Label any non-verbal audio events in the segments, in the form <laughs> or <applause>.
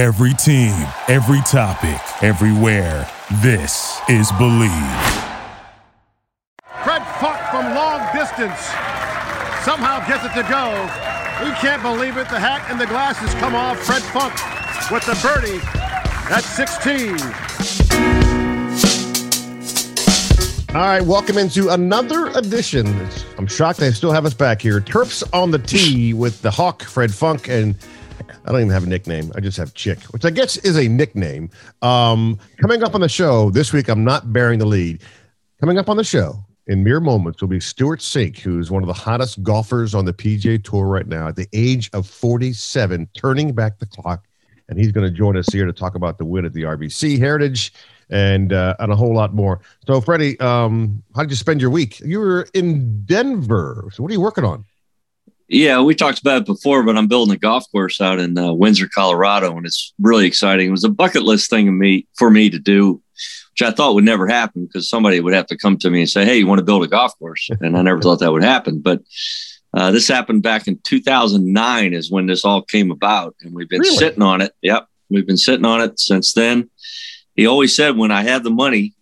Every team, every topic, everywhere. This is Believe. Fred Funk from long distance somehow gets it to go. He can't believe it. The hat and the glasses come off. Fred Funk with the birdie at 16. All right, welcome into another edition. I'm shocked they still have us back here. Terps on the tee with the Hawk, Fred Funk, and I don't even have a nickname. I just have Chick, which I guess is a nickname. Um, coming up on the show this week, I'm not bearing the lead. Coming up on the show in mere moments will be Stewart Cink, who's one of the hottest golfers on the PGA Tour right now at the age of 47, turning back the clock. And he's going to join us here to talk about the win at the RBC Heritage and uh, and a whole lot more. So, Freddie, um, how did you spend your week? You were in Denver. So, what are you working on? Yeah, we talked about it before, but I'm building a golf course out in uh, Windsor, Colorado, and it's really exciting. It was a bucket list thing of me, for me to do, which I thought would never happen because somebody would have to come to me and say, "Hey, you want to build a golf course?" <laughs> And I never thought that would happen, but uh, this happened back in 2009 is when this all came about, and we've been really? sitting on it. Yep, we've been sitting on it since then he always said, when I have the money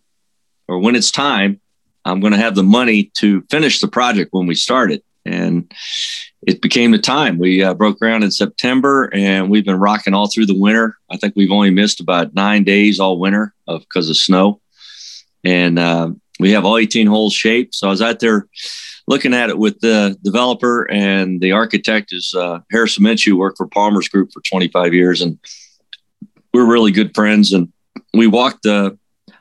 or when it's time, I'm going to have the money to finish the project when we started. And it became the time. We uh, broke ground in September and we've been rocking all through the winter. I think we've only missed about nine days all winter of because of snow. And uh, we have all 18 holes shaped. So I was out there looking at it with the developer and the architect is uh, Harrison Minchew, worked for Palmer's Group for 25 years. And we're really good friends. And we walked uh,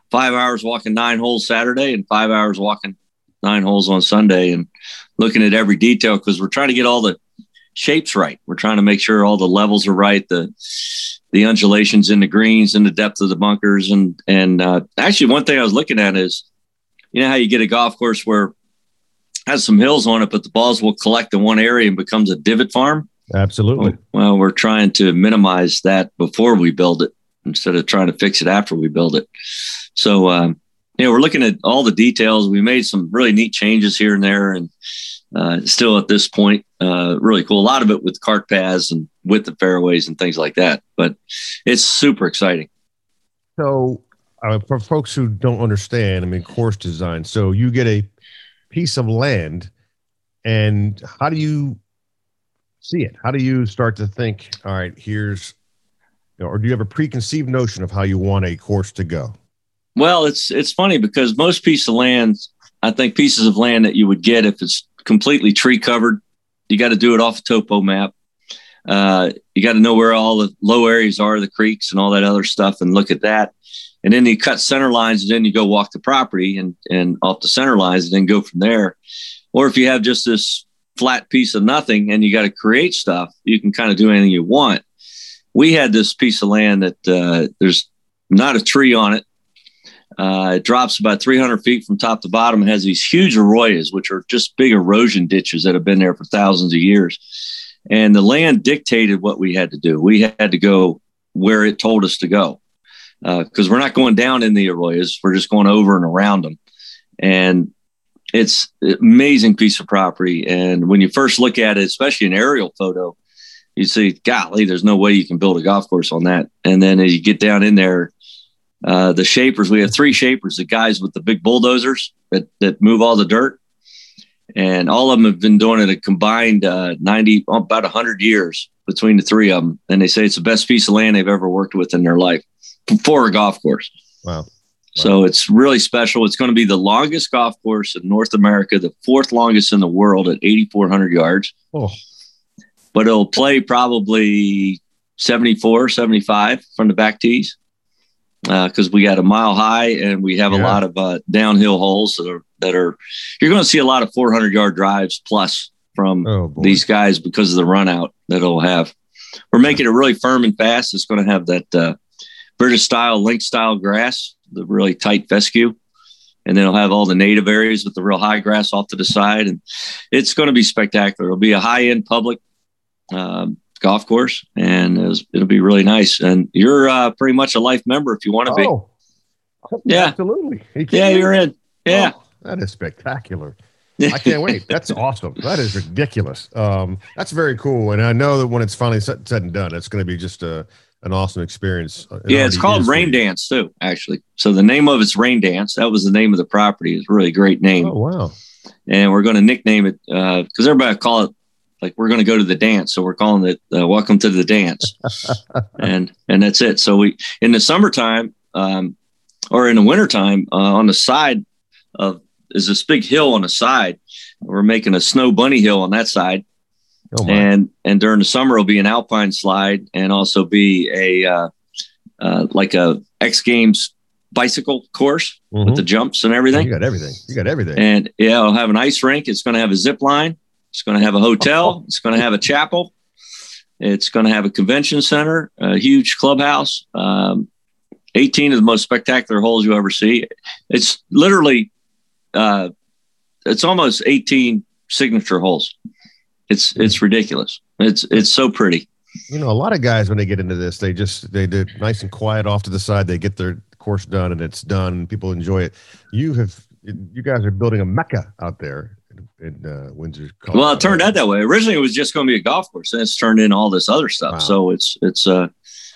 five hours walking nine holes Saturday and five hours walking nine holes on Sunday and looking at every detail because we're trying to get all the shapes right. We're trying to make sure all the levels are right, the the undulations in the greens and the depth of the bunkers. And and uh, actually, one thing I was looking at is, you know how you get a golf course where has some hills on it, but the balls will collect in one area and becomes a divot farm. Absolutely. Well, well, we're trying to minimize that before we build it instead of trying to fix it after we build it. So, um, you know, we're looking at all the details. We made some really neat changes here and there, and uh, still at this point, uh, really cool. A lot of it with cart paths and with the fairways and things like that. But it's super exciting. So, uh, for folks who don't understand, I mean, course design. So you get a piece of land, and how do you see it? How do you start to think? All right, here's or do you have a preconceived notion of how you want a course to go? Well, it's it's funny because most pieces of land, I think pieces of land that you would get if it's completely tree covered, you got to do it off a topo map. Uh, you got to know where all the low areas are, the creeks and all that other stuff, and look at that. And then you cut center lines, and then you go walk the property and and off the center lines, and then go from there. Or if you have just this flat piece of nothing and you got to create stuff, you can kind of do anything you want we had this piece of land that uh, there's not a tree on it. Uh, it drops about 300 feet from top to bottom. It has these huge arroyos, which are just big erosion ditches that have been there for thousands of years. And the land dictated what we had to do. We had to go where it told us to go because uh, we're not going down in the arroyos. We're just going over and around them. And it's an amazing piece of property. And when you first look at it, especially an aerial photo, you see, golly, there's no way you can build a golf course on that. And then as you get down in there, uh, the shapers, we have three shapers, the guys with the big bulldozers that, that move all the dirt. And all of them have been doing it a combined uh, 90, about 100 years between the three of them. And they say it's the best piece of land they've ever worked with in their life for a golf course. Wow. Wow. So it's really special. It's going to be the longest golf course in North America, the fourth longest in the world at 8,400 yards. Oh but it'll play probably 74, 75 from the back tees because uh, we got a mile high and we have yeah. a lot of uh, downhill holes that are that are you're going to see a lot of 400 yard drives plus from oh, these guys because of the run out that it'll have. We're making it really firm and fast. It's going to have that uh, British style link style grass, the really tight fescue. And then it'll have all the native areas with the real high grass off to the side. And it's going to be spectacular. It'll be a high end public um, golf course, and it will be really nice. And you're uh, pretty much a life member if you want to be. Oh, yeah, absolutely. Yeah, you're in. Yeah, oh, that is spectacular. <laughs> I can't wait. That's awesome. That is ridiculous. Um, that's very cool. And I know that when it's finally said, said and done, it's going to be just a, an awesome experience. It yeah, it's called Rain. Dance too, actually. So the name of it's Rain Dance. That was the name of the property. It's a really great name, Oh wow! and we're going to nickname it because everybody call it like we're going to go to the dance. So we're calling it uh, Welcome to the Dance, <laughs> and and that's it. So we in the summertime um, or in the wintertime uh, on the side of is this big hill on the side. We're making a snow bunny hill on that side Oh and and during the summer it'll be an alpine slide and also be a uh, uh, like a X Games bicycle course with the jumps and everything. you got everything. You got everything. And yeah, it'll have an ice rink. It's going to have a zip line. It's going to have a hotel. It's going to have a chapel. It's going to have a convention center, a huge clubhouse. Um, 18 of the most spectacular holes you ever see. It's literally, uh, it's almost 18 signature holes. It's it's ridiculous. It's it's so pretty. you know, a lot of guys when they get into this, they just they do nice and quiet off to the side. They get their course done, and it's done. People enjoy it. You have, you guys are building a mecca out there in, in uh, Windsor. Colorado. Well, it turned out that way. Originally, it was just going to be a golf course, and it's turned into all this other stuff. Wow. So it's it's uh,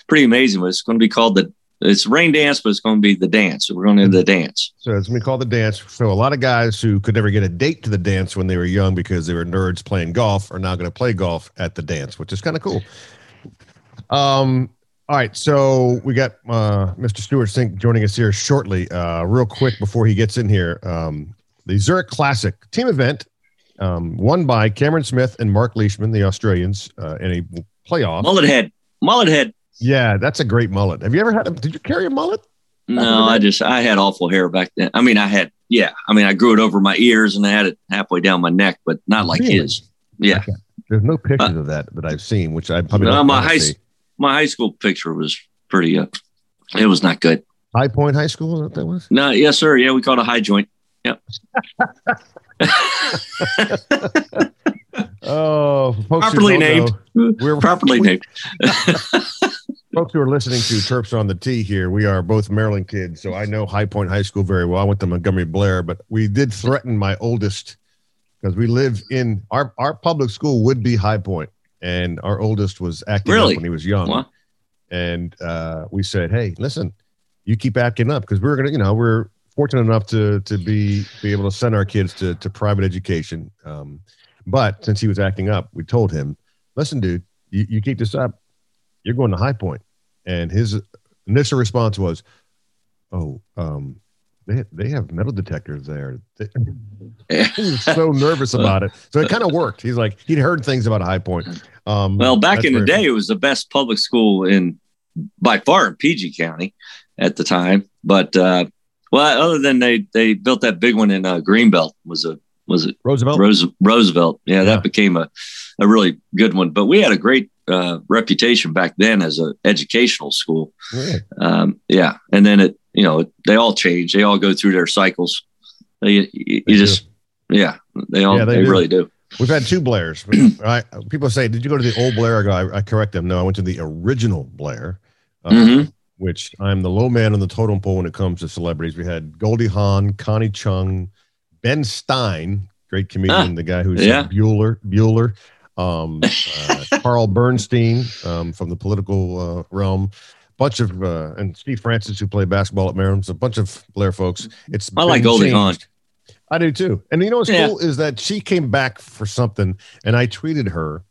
pretty amazing. But it's going to be called the it's rain dance, but it's going to be the dance. So we're going to do the dance. So it's going to be called the dance. So a lot of guys who could never get a date to the dance when they were young because they were nerds playing golf are now going to play golf at the dance, which is kind of cool. Um. All right, so we got uh, Mr. Stewart Cink joining us here shortly. Uh, real quick before he gets in here, um, the Zurich Classic team event, um, won by Cameron Smith and Mark Leishman, the Australians, uh, in a playoff. Mullet head, mullet head. Yeah, that's a great mullet. Have you ever had? A, did you carry a mullet? No, I just I had awful hair back then. I mean, I had yeah. I mean, I grew it over my ears and I had it halfway down my neck, but not like Really? his. Yeah, There's no pictures of that that I've seen, which I probably No, don't my high see. my high school picture was pretty. Uh, it was not good. High Point High School. Is that what that was? No, yes, sir. Yeah, we called it a high joint. <laughs> Oh, folks Properly named. know, we're Properly we- <laughs> named. folks who are listening to Terps on the Tee here. We are both Maryland kids, so I know High Point High School very well. I went to Montgomery Blair, but we did threaten my oldest because we live in our our public school would be High Point, and our oldest was acting Really? up when he was young. Wow. and uh, we said, "Hey, listen, you keep acting up because we're gonna, you know, we're fortunate enough to to be be able to send our kids to to private education. Um, but since he was acting up, we told him, "Listen, dude, you, you keep this up, you're going to High Point." And his initial response was, "Oh, um, they they have metal detectors there." <laughs> He was so nervous about it, so it kind of worked. He's like, he'd heard things about High Point. Um, Well, back in the day, it was the best public school in by far in PG County at the time. But uh, well, other than they they built that big one in uh, Greenbelt was a was it Roosevelt. Rose, Roosevelt? Yeah, Yeah. that became a a really good one. But we had a great uh, reputation back then as an educational school. Yeah. Um, yeah, and then it you know they all change. They all go through their cycles. They, you, They just yeah they all Yeah, they they, do. really do. We've had two Blairs. <clears throat> I, people say, "Did you go to the old Blair?" I go, I, I correct them. No, I went to the original Blair, uh, Mhm. Which I'm the low man on the totem pole when it comes to celebrities. We had Goldie Hawn, Connie Chung, Ben Stein, great comedian, the guy who's yeah. Bueller, Bueller, um, <laughs> uh, Carl Bernstein um, from the political uh, realm. Bunch of uh, and Steve Francis who played basketball at Maryland. A bunch of Blair folks. It's I like Goldie Hawn. I do too. And you know what's Yeah. cool is that she came back for something, and I tweeted her,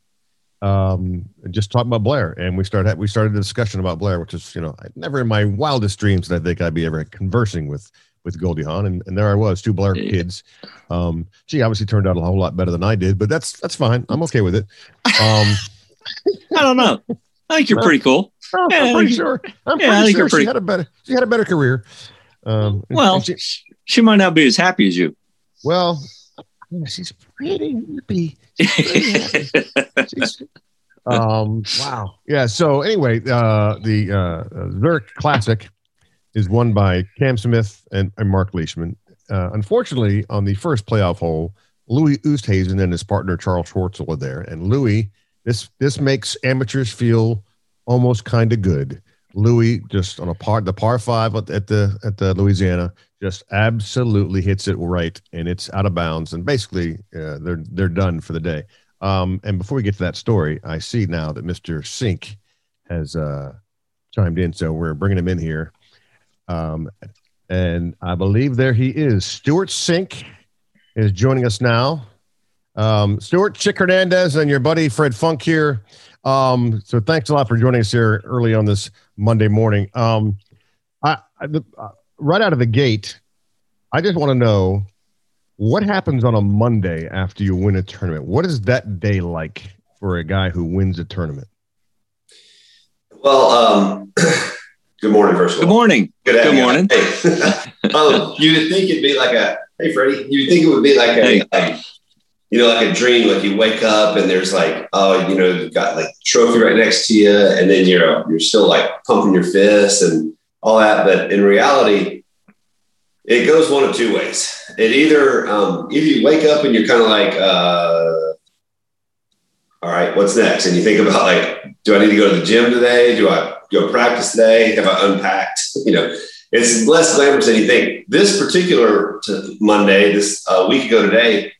um, just talking about Blair, and we started we started a discussion about Blair, which is you know I- never in my wildest dreams did I think I'd be ever conversing with with Goldie Hawn, and, and there I was, two Blair kids. Um, she obviously turned out a whole lot better than I did, but that's that's fine. I'm okay with it. Um, <laughs> I don't know. I think you're pretty cool. <laughs> I'm Yeah, pretty sure. I'm yeah, I pretty think sure you're pretty- she had a better she had a better career. Um, Well, she- she might not be as happy as you. well, yeah, she's pretty hippie. Jeez. <laughs> um wow yeah so anyway uh the uh zurich classic is won by cam smith and, and mark leishman uh unfortunately on the first playoff hole louis oosthuizen and his partner charles schwartzel were there and louis this this makes amateurs feel almost kind of good louis just on a par the par five at at the at the louisiana just absolutely hits it right and it's out of bounds and basically uh, they're they're done for the day um, and before we get to that story, I see now that Mr. Cink has uh, chimed in, so we're bringing him in here. Um, and I believe there he is. stewart cink is joining us now. Um, Stewart, Chick Hernandez, and your buddy Fred Funk here. Um, so thanks a lot for joining us here early on this Monday morning. Um, I, I right out of the gate, I just want to know what happens on a Monday after you win a tournament. What is that day like for a guy who wins a tournament? Well, um, <clears throat> good morning, first of all. Good morning. Good, good morning. Hey. <laughs> um, you would think it'd be like a, hey, Freddie, you'd think it would be like a, hey. like, you know, like a dream. Like you wake up and there's like, oh, you know, you've got like trophy right next to you, and then you're you're still like pumping your fists and all that. But in reality, it goes one of two ways. It either um, if you wake up and you're kind of like, uh, all right, what's next? And you think about like, do I need to go to the gym today? Do I go practice today? Have I unpacked? <laughs> You know, it's less glamorous than you think. This particular Monday, this uh, week ago today,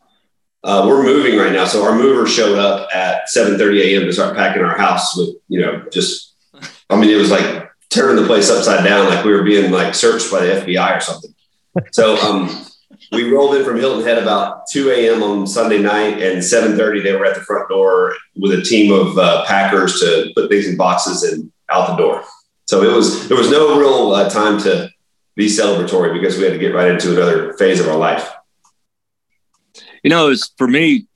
uh, we're moving right now. So our mover showed up at 7:30 a.m. to start packing our house with, you know, just, I mean, it was like turning the place upside down, like we were being like searched by the FBI or something. So um, we rolled in from Hilton Head about 2 a.m. on Sunday night, and 7:30 they were at the front door with a team of uh, packers to put things in boxes and out the door. So it was there was no real uh, time to be celebratory because we had to get right into another phase of our life. You know, was, for me,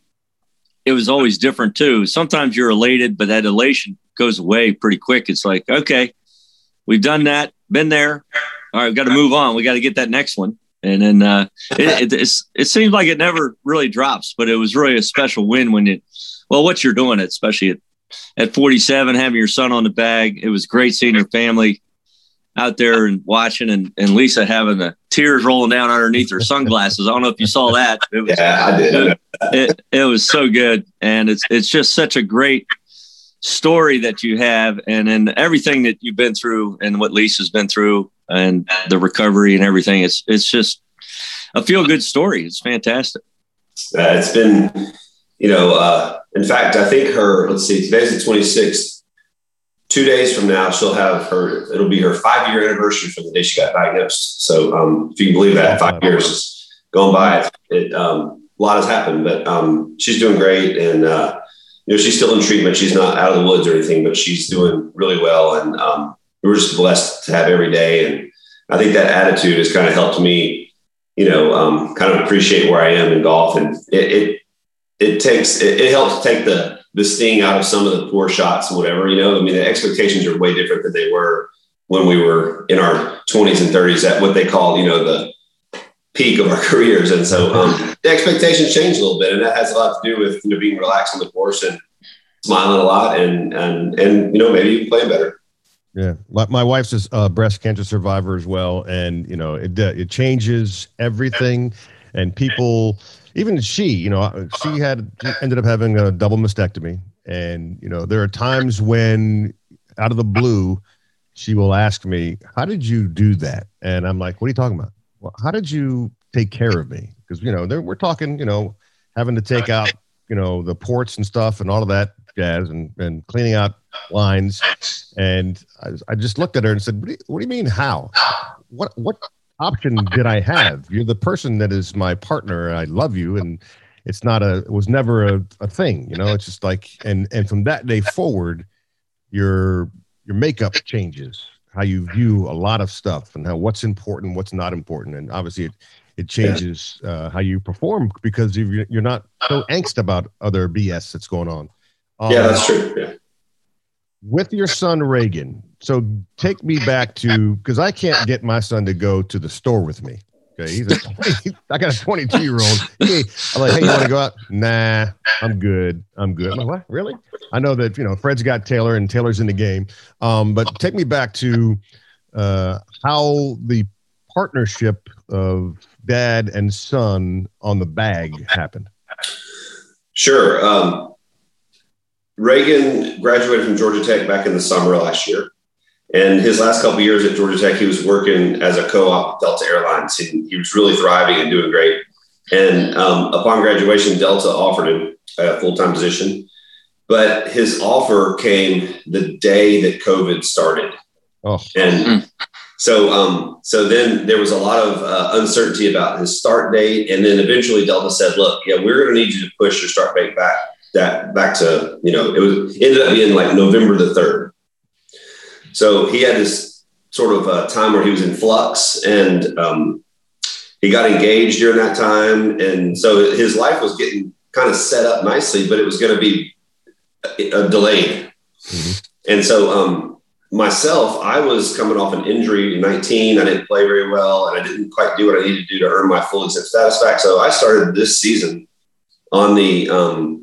it was always different too. Sometimes you're elated, but that elation goes away pretty quick. It's like, okay, we've done that, been there. All right, we've got to move on. We got to get that next one. And then uh, it, it, it seems like it never really drops, but it was really a special win when it, well, what you're doing, especially at, at 47, having your son on the bag. It was great seeing your family out there and watching and, and Lisa having the tears rolling down underneath her sunglasses. I don't know if you saw that. It was, yeah, I did. It, it, it was so good. And it's, it's just such a great story that you have and then everything that you've been through and what Lisa's been through and the recovery and everything. It's it's just a feel good story. It's fantastic. Uh, it's been, you know, uh, in fact, I think her. Let's see, today's the twenty sixth. Two days from now, she'll have her. It'll be her five year anniversary from the day she got diagnosed. So, um, if you can believe that, five years has gone by. It um, a lot has happened, but um, she's doing great, and uh, you know, she's still in treatment. She's not out of the woods or anything, but she's doing really well, and um, we're just blessed to have every day. And I think that attitude has kind of helped me, you know, um, kind of appreciate where I am in golf. And it, it, it takes, it, it, helps take the, the sting out of some of the poor shots and whatever, you know, I mean, the expectations are way different than they were when we were in our 20s and 30s at what they call, you know, the peak of our <laughs> careers. And so um, <laughs> the expectations change a little bit. And that has a lot to do with, you know, being relaxed on the course and smiling a lot and, and, and, you know, maybe playing better. Yeah, my, my wife's a uh, breast cancer survivor as well, and you know it it changes everything, and people, even she, you know, uh, she had ended up having a double mastectomy, and you know there are times when, out of the blue, she will ask me, "How did you do that?" And I'm like, "What are you talking about? Well, how did you take care of me?" Because you know we're talking, you know, having to take out, you know, the ports and stuff and all of that jazz and, and cleaning out lines. And I, I just looked at her and said, what do, you, what do you mean, how? What, what option did I have? You're the person that is my partner. I love you. And it's not a, it was never a, a thing, you know, it's just like, and, and from that day forward, your, your makeup changes, how you view a lot of stuff and how what's important, what's not important. And obviously it, it changes uh, how you perform because you're not so angst about other BS that's going on. Um, yeah, that's true. Yeah. With your son Reagan, so take me back to because I can't get my son to go to the store with me. Okay, he's a <laughs> 20, I got a 22 year old. Hey, I'm like, hey, you want to go out? Nah, I'm good. I'm good. I'm like, what? Really? I know that you know Fred's got Taylor and Taylor's in the game. Um, but take me back to uh, how the partnership of dad and son on the bag happened. Sure. Um, Reagan graduated from Georgia Tech back in the summer last year. And his last couple years at Georgia Tech, he was working as a co-op with Delta Airlines. He, he was really thriving and doing great. And um, upon graduation, Delta offered him a full-time position. But his offer came the day that COVID started. Oh. And so, um, so then there was a lot of uh, uncertainty about his start date, and then eventually Delta said, "Look, yeah, we're going to need you to push your start date back that back to you know it was ended up being like November the third. So he had this sort of uh, time where he was in flux, and um, he got engaged during that time, and so his life was getting kind of set up nicely, but it was going to be uh, delayed. Mm-hmm. And so um, myself, I was coming off an injury in 19. I didn't play very well, and I didn't quite do what I needed to do to earn my full exempt status back. So I started this season on the. Um,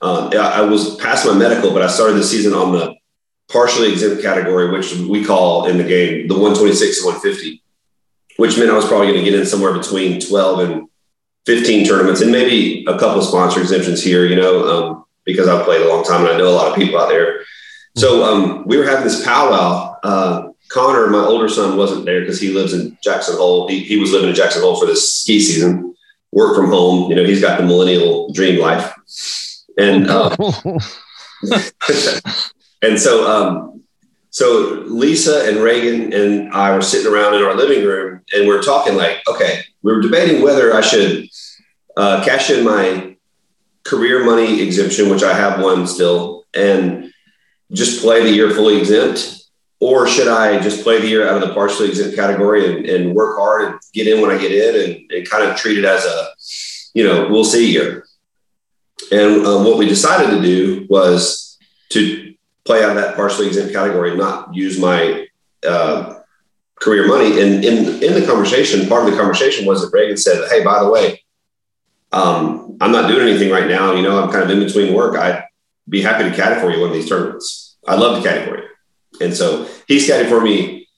uh, I was past my medical, but I started the season on the partially exempt category, which we call in the game the 126 to 150, which meant I was probably going to get in somewhere between 12 and 15 tournaments and maybe a couple of sponsor exemptions here, you know, um, because I've played a long time and I know a lot of people out there. So um, we were having this powwow. Uh, Connor, my older son, wasn't there because he lives in Jackson Hole. He, he was living in Jackson Hole for this ski season, work from home. You know, he's got the millennial dream life. And uh, <laughs> <laughs> and so um, so Lisa and Reagan and I were sitting around in our living room and we are talking like, okay, we were debating whether I should uh, cash in my career money exemption, which I have one still, and just play the year fully exempt? Or should I just play the year out of the partially exempt category and, and work hard and get in when I get in and, and, kind of treat it as a, you know, we'll see year? And um, what we decided to do was to play out of that partially exempt category and not use my uh, career money. And in, in the conversation, part of the conversation was that Reagan said, Hey, by the way, um, I'm not doing anything right now. You know, I'm kind of in between work. I'd be happy to caddy for you one of these tournaments. I'd love to caddy for you. And so he's caddy for me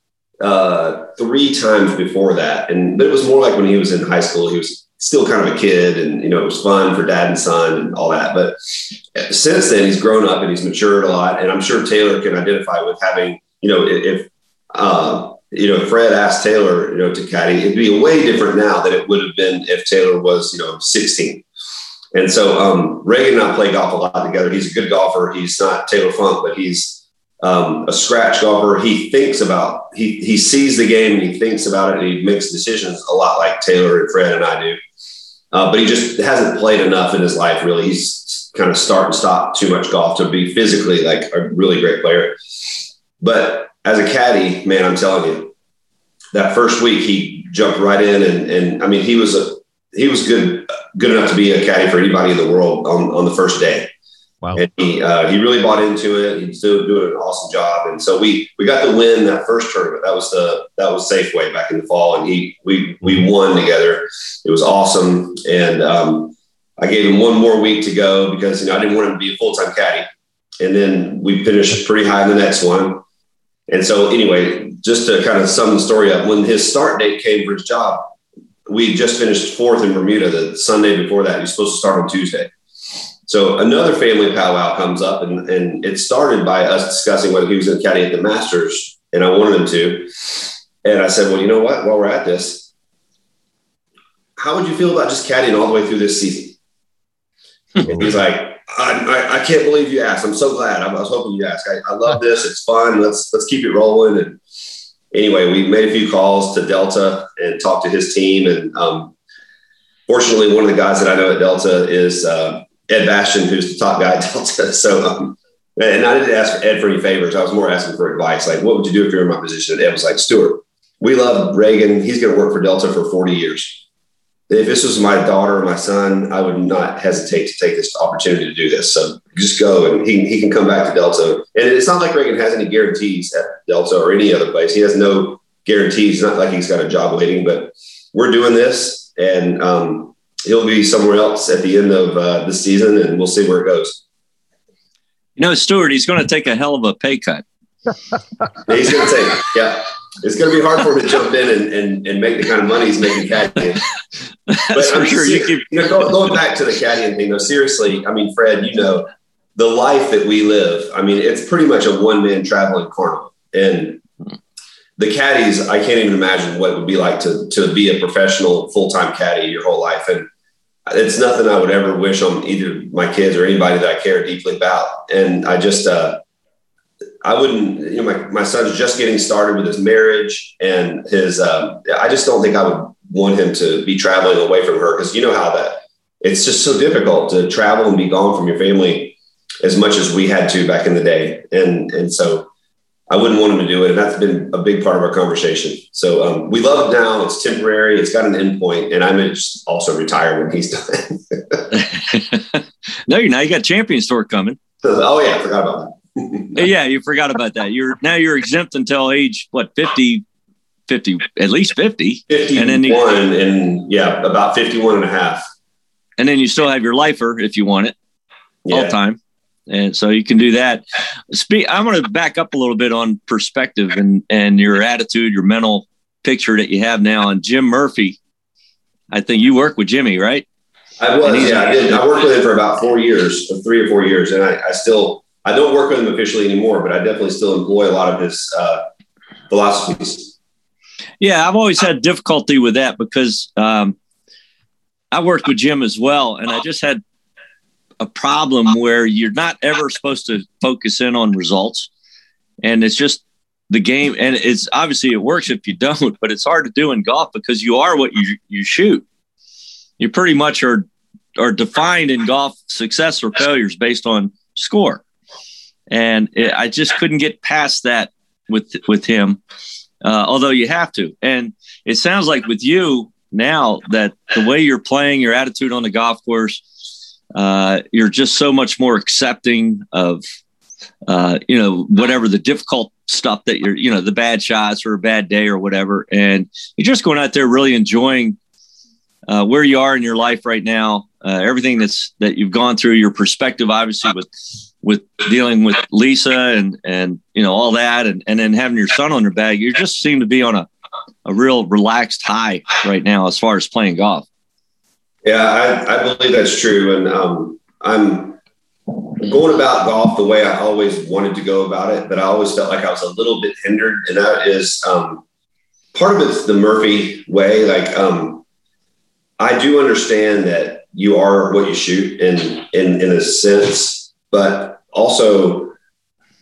uh, three times before that. And but it was more like when he was in high school, he was still kind of a kid and, you know, it was fun for dad and son and all that. But since then he's grown up and he's matured a lot. And I'm sure Taylor can identify with having, you know, if, uh, you know, Fred asked Taylor, you know, to caddy, it'd be way different now than it would have been if Taylor was, you know, 16. And so um, Reagan and I play golf a lot together. He's a good golfer. He's not Taylor Funk, but he's um, a scratch golfer. He thinks about he he sees the game and he thinks about it and he makes decisions a lot like Taylor and Fred and I do. Uh, but he just hasn't played enough in his life. Really, he's kind of start and stop too much golf to be physically like a really great player. But as a caddy, man, I'm telling you, that first week he jumped right in and and I mean he was a he was good good enough to be a caddy for anybody in the world on, on the first day. Wow. And he uh, he really bought into it. He's still doing an awesome job. And so we we got to win that first tournament. That was the that was Safeway back in the fall, and he we we won together. It was awesome. And um, I gave him one more week to go because you know I didn't want him to be a full time caddy. And then we finished pretty high in the next one. And so, anyway, just to kind of sum the story up, when his start date came for his job, we just finished fourth in Bermuda the Sunday before that. He's supposed to start on Tuesday. So another family powwow comes up, and, and it started by us discussing whether he was going to caddy at the Masters, and I wanted him to. And I said, well, you know what? While we're at this, how would you feel about just caddying all the way through this season? and he's like, I, I, I, can't believe you asked. I'm so glad. I, was hoping you asked. I, I love this. It's fun. Let's let's keep it rolling. And anyway, we made a few calls to Delta and talked to his team. And um, fortunately, one of the guys that I know at Delta is uh, Ed Bastian, who's the top guy at Delta. <laughs> So, um, and I didn't ask Ed for any favors. I was more asking for advice. Like, what would you do if you're in my position? And Ed was like, Stewart, we love Reagan. He's going to work for Delta for 40 years if this was my daughter or my son, I would not hesitate to take this opportunity to do this. So just go and he, he can come back to Delta. And it's not like Reagan has any guarantees at Delta or any other place. He has no guarantees. It's not like he's got a job waiting, but we're doing this and um, he'll be somewhere else at the end of uh, the season and we'll see where it goes. You know, Stewart, he's going to take a hell of a pay cut. <laughs> he's going to take, yeah it's going to be hard for him to jump in and, and, and make the kind of money he's making caddying. <laughs> But I'm sure. you, keep- you know, going, going back to the caddying thing, though, seriously, I mean, Fred, you know, the life that we live, I mean, it's pretty much a one man traveling carnival. And the caddies, I can't even imagine what it would be like to, to be a professional full time caddy your whole life. And it's nothing I would ever wish on either my kids or anybody that I care deeply about. And I just, uh, I wouldn't, you know, my, my son's just getting started with his marriage and his, um, I just don't think I would want him to be traveling away from her because you know how that it's just so difficult to travel and be gone from your family as much as we had to back in the day. And, and so I wouldn't want him to do it. And that's been a big part of our conversation. So um, we love it now. It's temporary. It's got an endpoint, and I'm just also retire when he's done. <laughs> no, you're not. You got Champions Tour coming. oh yeah, I forgot about that. <laughs> yeah, you forgot about that. You're now you're exempt until age what 50, 50 at least 50. 51 and then you, and yeah, about 51 and a half. And then you still have your lifer if you want it yeah. all time and so you can do that. Speak. I'm going to back up a little bit on perspective and and your attitude, your mental picture that you have now. And Jim Murphy, I think you work with Jimmy, right? I was. Yeah, I did. I worked with him for about four years, three or four years, and I, I, still I don't work with him officially anymore, but I definitely still employ a lot of his uh, philosophies. Yeah, I've always had difficulty with that because um, I worked with Jim as well, and I just had a problem where you're not ever supposed to focus in on results. And it's just the game. And it's obviously it works if you don't, <laughs> but it's hard to do in golf because you are what you, you shoot. You pretty much are, are defined in golf success or failures based on score. And it, I just couldn't get past that with, with him. Uh, although you have to. And it sounds like with you now that the way you're playing, your attitude on the golf course, uh, you're just so much more accepting of uh, you know whatever the difficult stuff that you're you know the bad shots or a bad day or whatever. And you're just going out there really enjoying uh, where you are in your life right now uh, everything that's that you've gone through your perspective obviously with with dealing with lisa and and you know all that and, and then having your son on your bag you just seem to be on a, a real relaxed high right now as far as playing golf yeah, I, I believe that's true. And um, I'm going about golf the way I always wanted to go about it, but I always felt like I was a little bit hindered. And that is um, part of it's the Murphy way. Like, um, I do understand that you are what you shoot in, in, in a sense, but also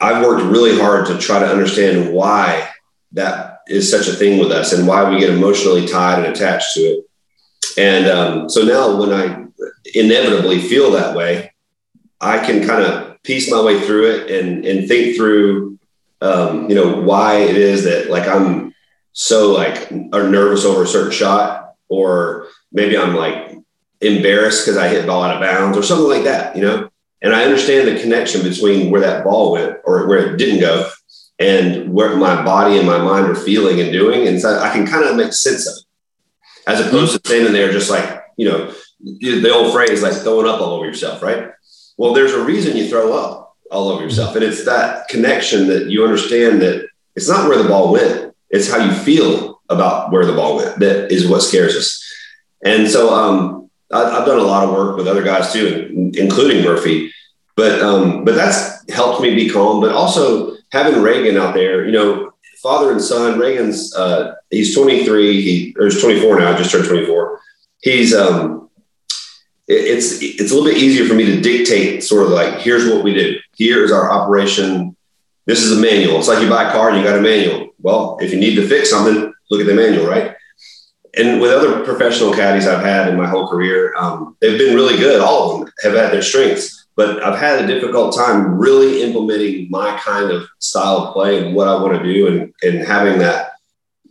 I've worked really hard to try to understand why that is such a thing with us and why we get emotionally tied and attached to it. And um, so now when I inevitably feel that way, I can kind of piece my way through it and, and think through, um, you know, why it is that like I'm so like or nervous over a certain shot, or maybe I'm like embarrassed because I hit ball out of bounds or something like that, you know? And I understand the connection between where that ball went or where it didn't go and where my body and my mind are feeling and doing. And so I can kind of make sense of it as opposed to standing there just like, you know, the old phrase like throwing up all over yourself, right? Well, there's a reason you throw up all over yourself. And it's that connection that you understand that it's not where the ball went, it's how you feel about where the ball went that is what scares us. And so um, I, have done a lot of work with other guys too, including Murphy. But um, but that's helped me be calm. But also having Reagan out there, you know, father and son. Reagan's uh, he's 23. He or he's 24 now. Just turned 24. He's um, it, it's it's a little bit easier for me to dictate sort of like here's what we do. Here's our operation. This is a manual. It's like you buy a car and you got a manual. Well, if you need to fix something, look at the manual, right? And with other professional caddies I've had in my whole career, um, they've been really good. All of them have had their strengths but I've had a difficult time really implementing my kind of style of play and what I want to do and, and having that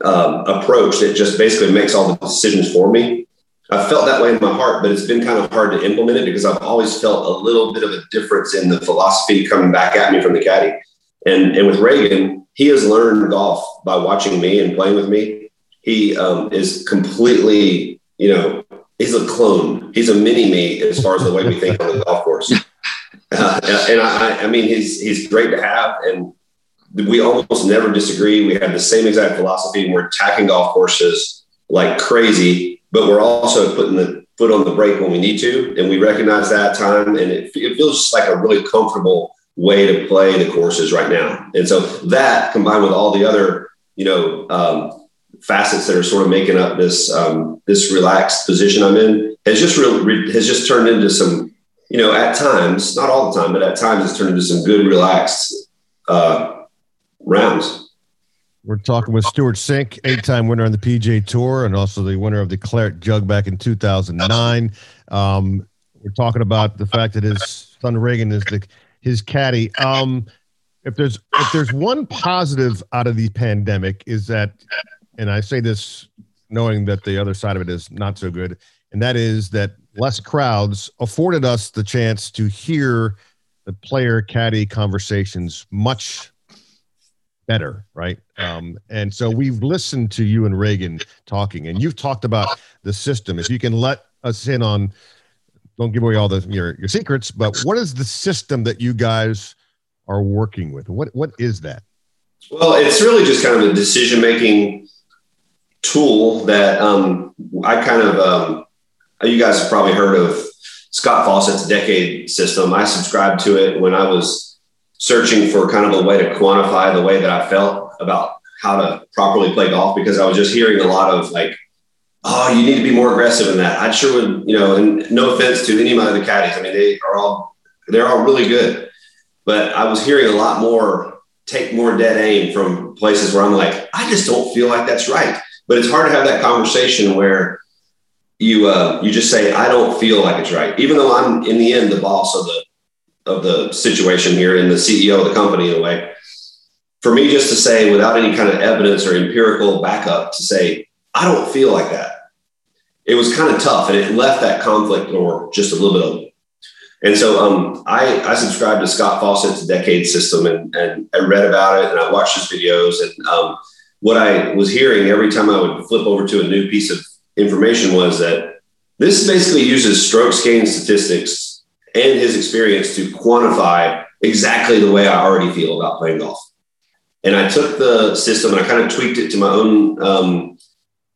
um, approach that just basically makes all the decisions for me. I felt that way in my heart, but it's been kind of hard to implement it because I've always felt a little bit of a difference in the philosophy coming back at me from the caddy. And, and with Reagan, he has learned golf by watching me and playing with me. He um, is completely, you know, he's a clone. He's a mini me as far as the way we think on the golf course. <laughs> Uh, and I, I mean, he's he's great to have, and we almost never disagree. We have the same exact philosophy, and we're attacking golf courses like crazy. But we're also putting the foot on the brake when we need to, and we recognize that time, and it, it feels just like a really comfortable way to play the courses right now. And so that combined with all the other, you know, um, facets that are sort of making up this um, this relaxed position I'm in has just really has just turned into some you know, at times, not all the time, but at times it's turned into some good, relaxed uh, rounds. We're talking with Stewart Cink, eight-time winner on the PGA Tour, and also the winner of the Claret Jug back in 2009. Um, we're talking about the fact that his son Reagan is the his caddy. Um, if there's if there's one positive out of the pandemic is that, and I say this knowing that the other side of it is not so good, and that is that less crowds afforded us the chance to hear the player caddy conversations much better, right? Um, and so we've listened to you and Reagan talking, and you've talked about the system. If you can let us in on, don't give away all the your your secrets, but what is the system that you guys are working with? What what is that? Well, it's really just kind of a decision making tool that um, I kind of um, you guys have probably heard of Scott Fawcett's decade system. I subscribed to it when I was searching for kind of a way to quantify the way that I felt about how to properly play golf because I was just hearing a lot of like, oh, you need to be more aggressive in that. I sure would, you know, and no offense to any of my other caddies. I mean, they are all, they're all really good. But I was hearing a lot more take more dead aim from places where I'm like, I just don't feel like that's right. But it's hard to have that conversation where you uh, you just say, I don't feel like it's right, even though I'm in the end the boss of the of the situation here and the CEO of the company in a way. For me, just to say without any kind of evidence or empirical backup, to say I don't feel like that, it was kind of tough, and it left that conflict or just a little bit of. And so um, I, I subscribed to Scott Fawcett's decade system and, and I read about it and I watched his videos. And um, what I was hearing every time I would flip over to a new piece of information was that this basically uses strokes gain statistics and his experience to quantify exactly the way I already feel about playing golf. And I took the system and I kind of tweaked it to my own, um,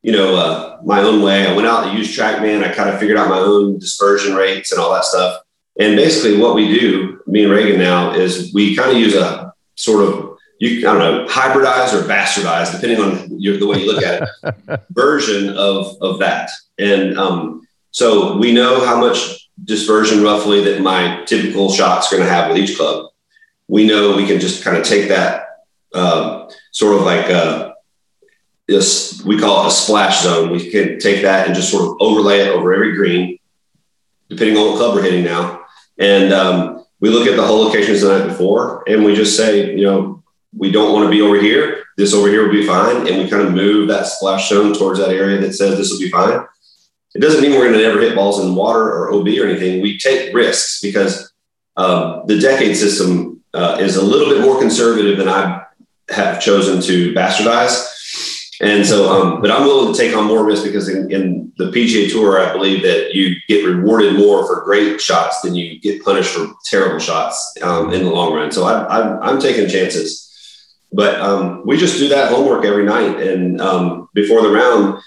you know, uh, my own way. I went out and used TrackMan. I kind of figured out my own dispersion rates and all that stuff. And basically, what we do, me and Reagan now, is we kind of use a sort of you I don't know hybridize or bastardize depending on your, the way you look at it <laughs> version of of that. And um, so we know how much dispersion roughly that my typical shot's going to have with each club. We know we can just kind of take that um, sort of like uh, this we call it a splash zone. We can take that and just sort of overlay it over every green depending on what club we're hitting now. And um, we look at the whole locations the night before and we just say you know we don't want to be over here. This over here will be fine. And we kind of move that splash zone towards that area that says this will be fine. It doesn't mean we're going to never hit balls in water or OB or anything. We take risks because um, the decade system uh, is a little bit more conservative than I have chosen to bastardize. And so, um, but I'm willing to take on more risk because in, in, the PGA Tour, I believe that you get rewarded more for great shots than you get punished for terrible shots um, in the long run. So I, am taking chances. But um, we just do that homework every night. And um, before the round,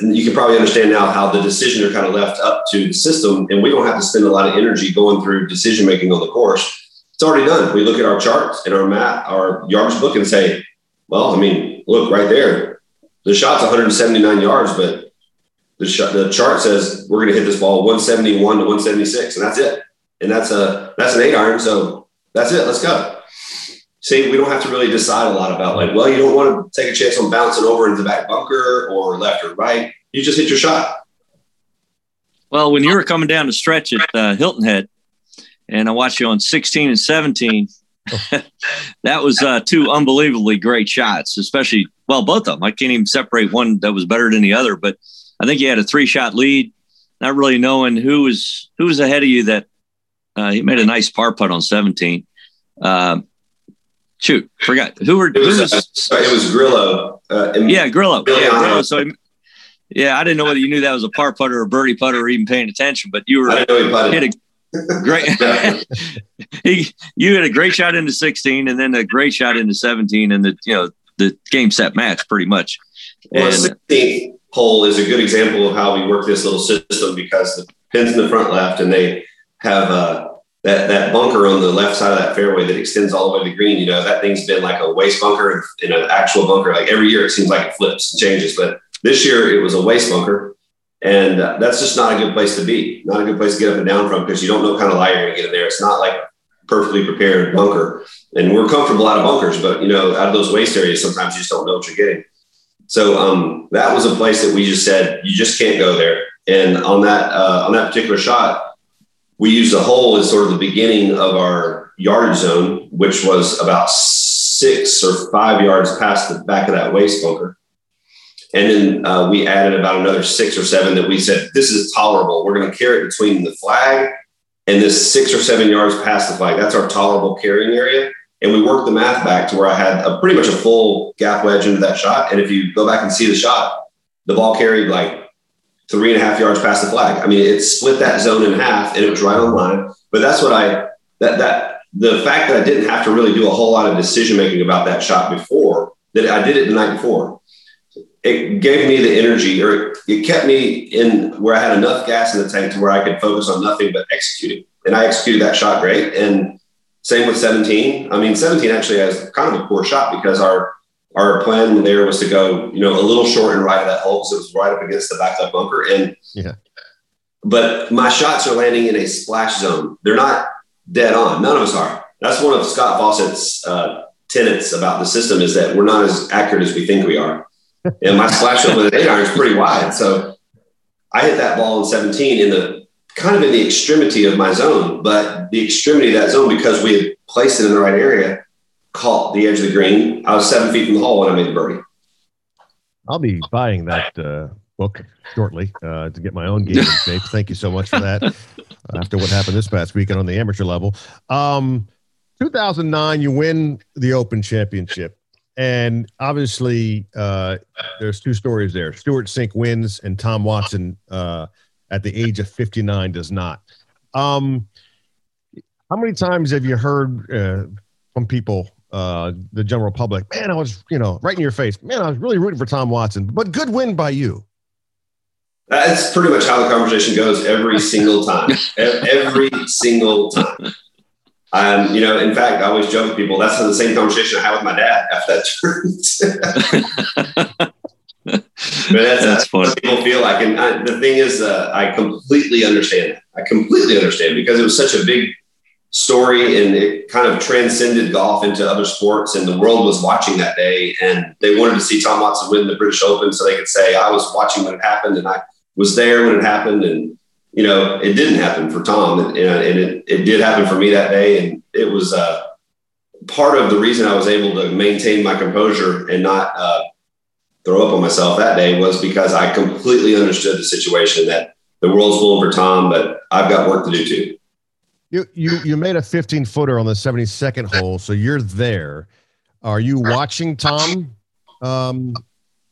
you can probably understand now how the decisions are kind of left up to the system. And we don't have to spend a lot of energy going through decision making on the course. It's already done. We look at our charts and our map, our yardage book, and say, well, I mean, look right there. The shot's 179 yards, but the, sh- the chart says we're going to hit this ball 171 to 176, and that's it. And that's a that's an eight iron. So that's it. Let's go see, we don't have to really decide a lot about like, well, you don't want to take a chance on bouncing over into the back bunker or left or right. You just hit your shot. Well, when you were coming down the stretch at uh, Hilton Head, and I watched you on 16 and 17, <laughs> that was uh, two unbelievably great shots, especially, well, both of them. I can't even separate one that was better than the other, but I think you had a three shot lead, not really knowing who was who was ahead of you that uh, he made a nice par putt on 17. Uh, shoot, forgot who were. It was, who was, uh, it was Grillo. Uh, yeah, Grillo. Yeah, Grillo. So, yeah, I didn't know whether you knew that was a par putter or birdie putter or even paying attention, but you were I know he hit a great. <laughs> <laughs> he, you had a great shot into 16, and then a great shot into 17, and the you know the game set match pretty much. Well, and, 16 hole is a good example of how we work this little system because the pins in the front left, and they have uh, that that bunker on the left side of that fairway that extends all the way to the green, you know, that thing's been like a waste bunker in an actual bunker. Like every year, it seems like it flips and changes. But this year, it was a waste bunker, and uh, that's just not a good place to be. Not a good place to get up and down from because you don't know kind of lie you're going to get in there. It's not like perfectly prepared bunker. And we're comfortable out of bunkers, but you know, out of those waste areas, sometimes you just don't know what you're getting. So um, that was a place that we just said you just can't go there. And on that uh, on that particular shot, we used a hole as sort of the beginning of our yardage zone, which was about six or five yards past the back of that waste bunker. And then uh, we added about another six or seven that we said, this is tolerable. We're going to carry it between the flag and this six or seven yards past the flag. That's our tolerable carrying area. And we worked the math back to where I had a pretty much a full gap wedge into that shot. And if you go back and see the shot, the ball carried like three and a half yards past the flag. I mean, it split that zone in half and it was right on line. But that's what I, that, that, the fact that I didn't have to really do a whole lot of decision making about that shot before, that I did it the night before, it gave me the energy or it kept me in where I had enough gas in the tank to where I could focus on nothing but executing. And I executed that shot great. And same with 17. I mean, 17 actually has kind of a poor shot because our our plan there was to go, you know, a little short and right of that hole because it was right up against the back of that bunker. And yeah, but my shots are landing in a splash zone. They're not dead on. None of us are. That's one of Scott Fawcett's uh, tenets about the system is that we're not as accurate as we think we are. <laughs> and my splash zone with an eight iron is pretty wide. So I hit that ball in 17 in the kind of in the extremity of my zone, but the extremity of that zone because we had placed it in the right area caught the edge of the green. I was seven feet from the hole when I made the birdie. I'll be buying that uh, book shortly uh, to get my own game in shape. <laughs> Thank you so much for that. After what happened this past weekend on the amateur level, um, 2009, you win the Open Championship, and obviously uh, there's two stories there. Stewart Cink wins, and Tom Watson uh, at the age of 59 does not. Um, how many times have you heard uh, from people uh, the general public. Man, I was, you know, right in your face. Man, I was really rooting for Tom Watson, but good win by you. That's pretty much how the conversation goes every <laughs> single time. every single time. Um, you know, in fact, I always joke with people. That's the same conversation I had with my dad after that turn. <laughs> but that's, that's funny. What people feel like, and I, the thing is, uh, I completely understand. I completely understand because it was such a big story and it kind of transcended golf into other sports and the world was watching that day and they wanted to see Tom Watson win the British Open so they could say I was watching when it happened and I was there when it happened and you know it didn't happen for Tom and, and it, it did happen for me that day and it was uh, part of the reason I was able to maintain my composure and not uh, throw up on myself that day was because I completely understood the situation that the world's pulling for Tom but I've got work to do too. You you you made a 15 footer on the 72nd hole, so you're there. Are you watching Tom um,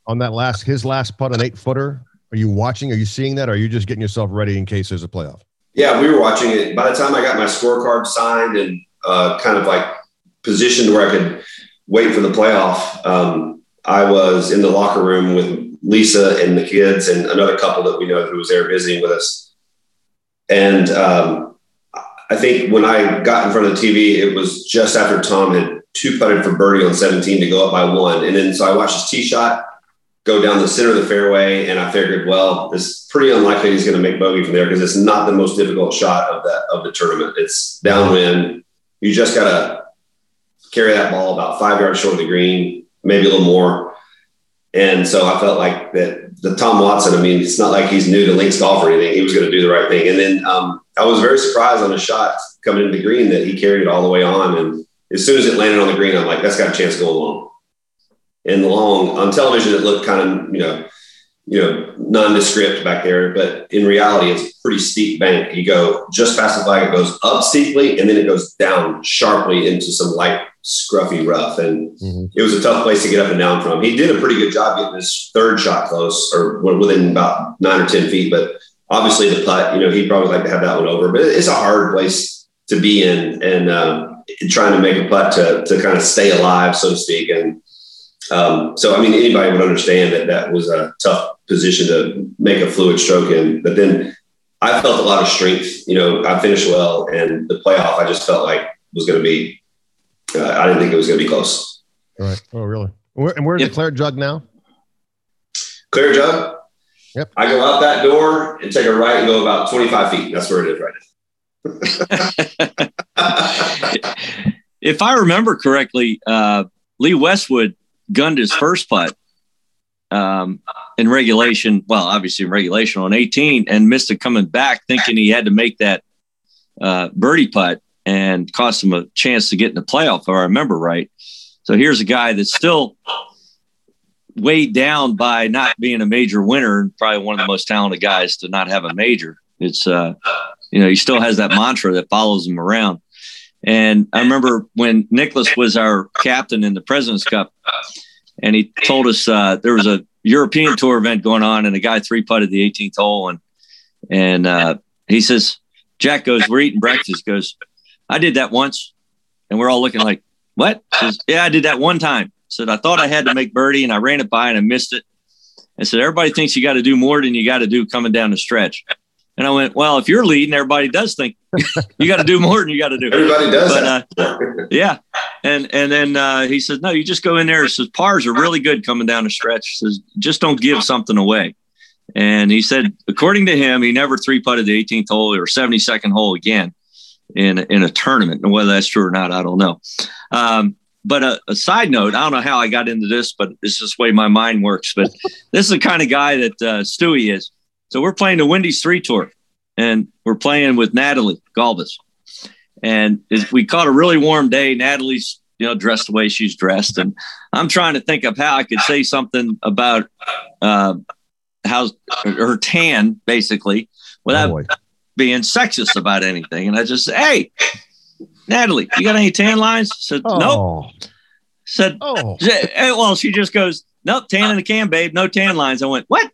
on that last his last putt, an eight footer? Are you watching? Are you seeing that? Are you just getting yourself ready in case there's a playoff? Yeah, we were watching it. By the time I got my scorecard signed and uh, kind of like positioned where I could wait for the playoff, um, I was in the locker room with Lisa and the kids and another couple that we know who was there visiting with us. And um, I think when I got in front of the TV, it was just after Tom had two putted for birdie on 17 to go up by one. And then so I watched his tee shot go down the center of the fairway, and I figured, well, it's pretty unlikely he's going to make bogey from there because it's not the most difficult shot of that of the tournament. It's downwind. You just got to carry that ball about five yards short of the green, maybe a little more. And so I felt like that the Tom Watson, I mean, it's not like he's new to links golf or anything. He was going to do the right thing. And then um, I was very surprised on a shot coming into the green that he carried it all the way on. And as soon as it landed on the green, I'm like, that's got a chance to go long. And long on television, it looked kind of, you know, you know, nondescript back there, but in reality, it's a pretty steep bank. You go just past the flag, it goes up steeply, and then it goes down sharply into some light, scruffy rough. And mm-hmm. it was a tough place to get up and down from. He did a pretty good job getting his third shot close or within about nine or 10 feet, but obviously the putt, you know, he'd probably like to have that one over, but it's a hard place to be in and um, trying to make a putt to, to kind of stay alive, so to speak. And um, so, I mean, anybody would understand that that was a tough position to make a fluid stroke in. But then I felt a lot of strength. You know, I finished well, and the playoff I just felt like was going to be. Uh, I didn't think it was going to be close. All right. Oh, really? And where's yep. the Claret Jug now? Claret Jug. Yep. I go out that door and take a right and go about 25 feet. That's where it is right now. <laughs> if I remember correctly, uh, Lee Westwood gunned his first putt um, in regulation. Well, obviously in regulation on 18 and missed it coming back, thinking he had to make that uh, birdie putt and cost him a chance to get in the playoff, if I remember right. So here's a guy that's still weighed down by not being a major winner and probably one of the most talented guys to not have a major. It's, uh, you know, he still has that mantra that follows him around. And I remember when Nicklaus was our captain in the President's Cup, and he told us uh, there was a European Tour event going on, and a guy three putted the 18th hole, and and uh, he says, Jack goes, we're eating breakfast. Goes, I did that once, and we're all looking like, what? Says, yeah, I did that one time. Said I thought I had to make birdie, and I ran it by, and I missed it. And said everybody thinks you got to do more than you got to do coming down the stretch. And I went, well, if you're leading, everybody does think <laughs> you got to do more than you got to do. Everybody does. But, uh, yeah. And and then uh, he says, no, you just go in there. He says pars are really good coming down the stretch. He says just don't give something away. And he said, according to him, he never three putted the 18th hole or 72nd hole again in in a tournament. And whether that's true or not, I don't know. Um, but a, a, side note, I don't know how I got into this, but it's just the way my mind works. But <laughs> this is the kind of guy that uh, Stewie is. So we're playing the Wendy's Three Tour, and we're playing with Natalie Gulbis. And we caught a really warm day. Natalie's, you know, dressed the way she's dressed, and I'm trying to think of how I could say something about uh, how her tan, basically, without oh being sexist about anything. And I just, say, hey, Natalie, you got any tan lines? Said, oh. nope. Said, oh. well, she just goes, nope, tan in the can, babe, no tan lines. I went, what?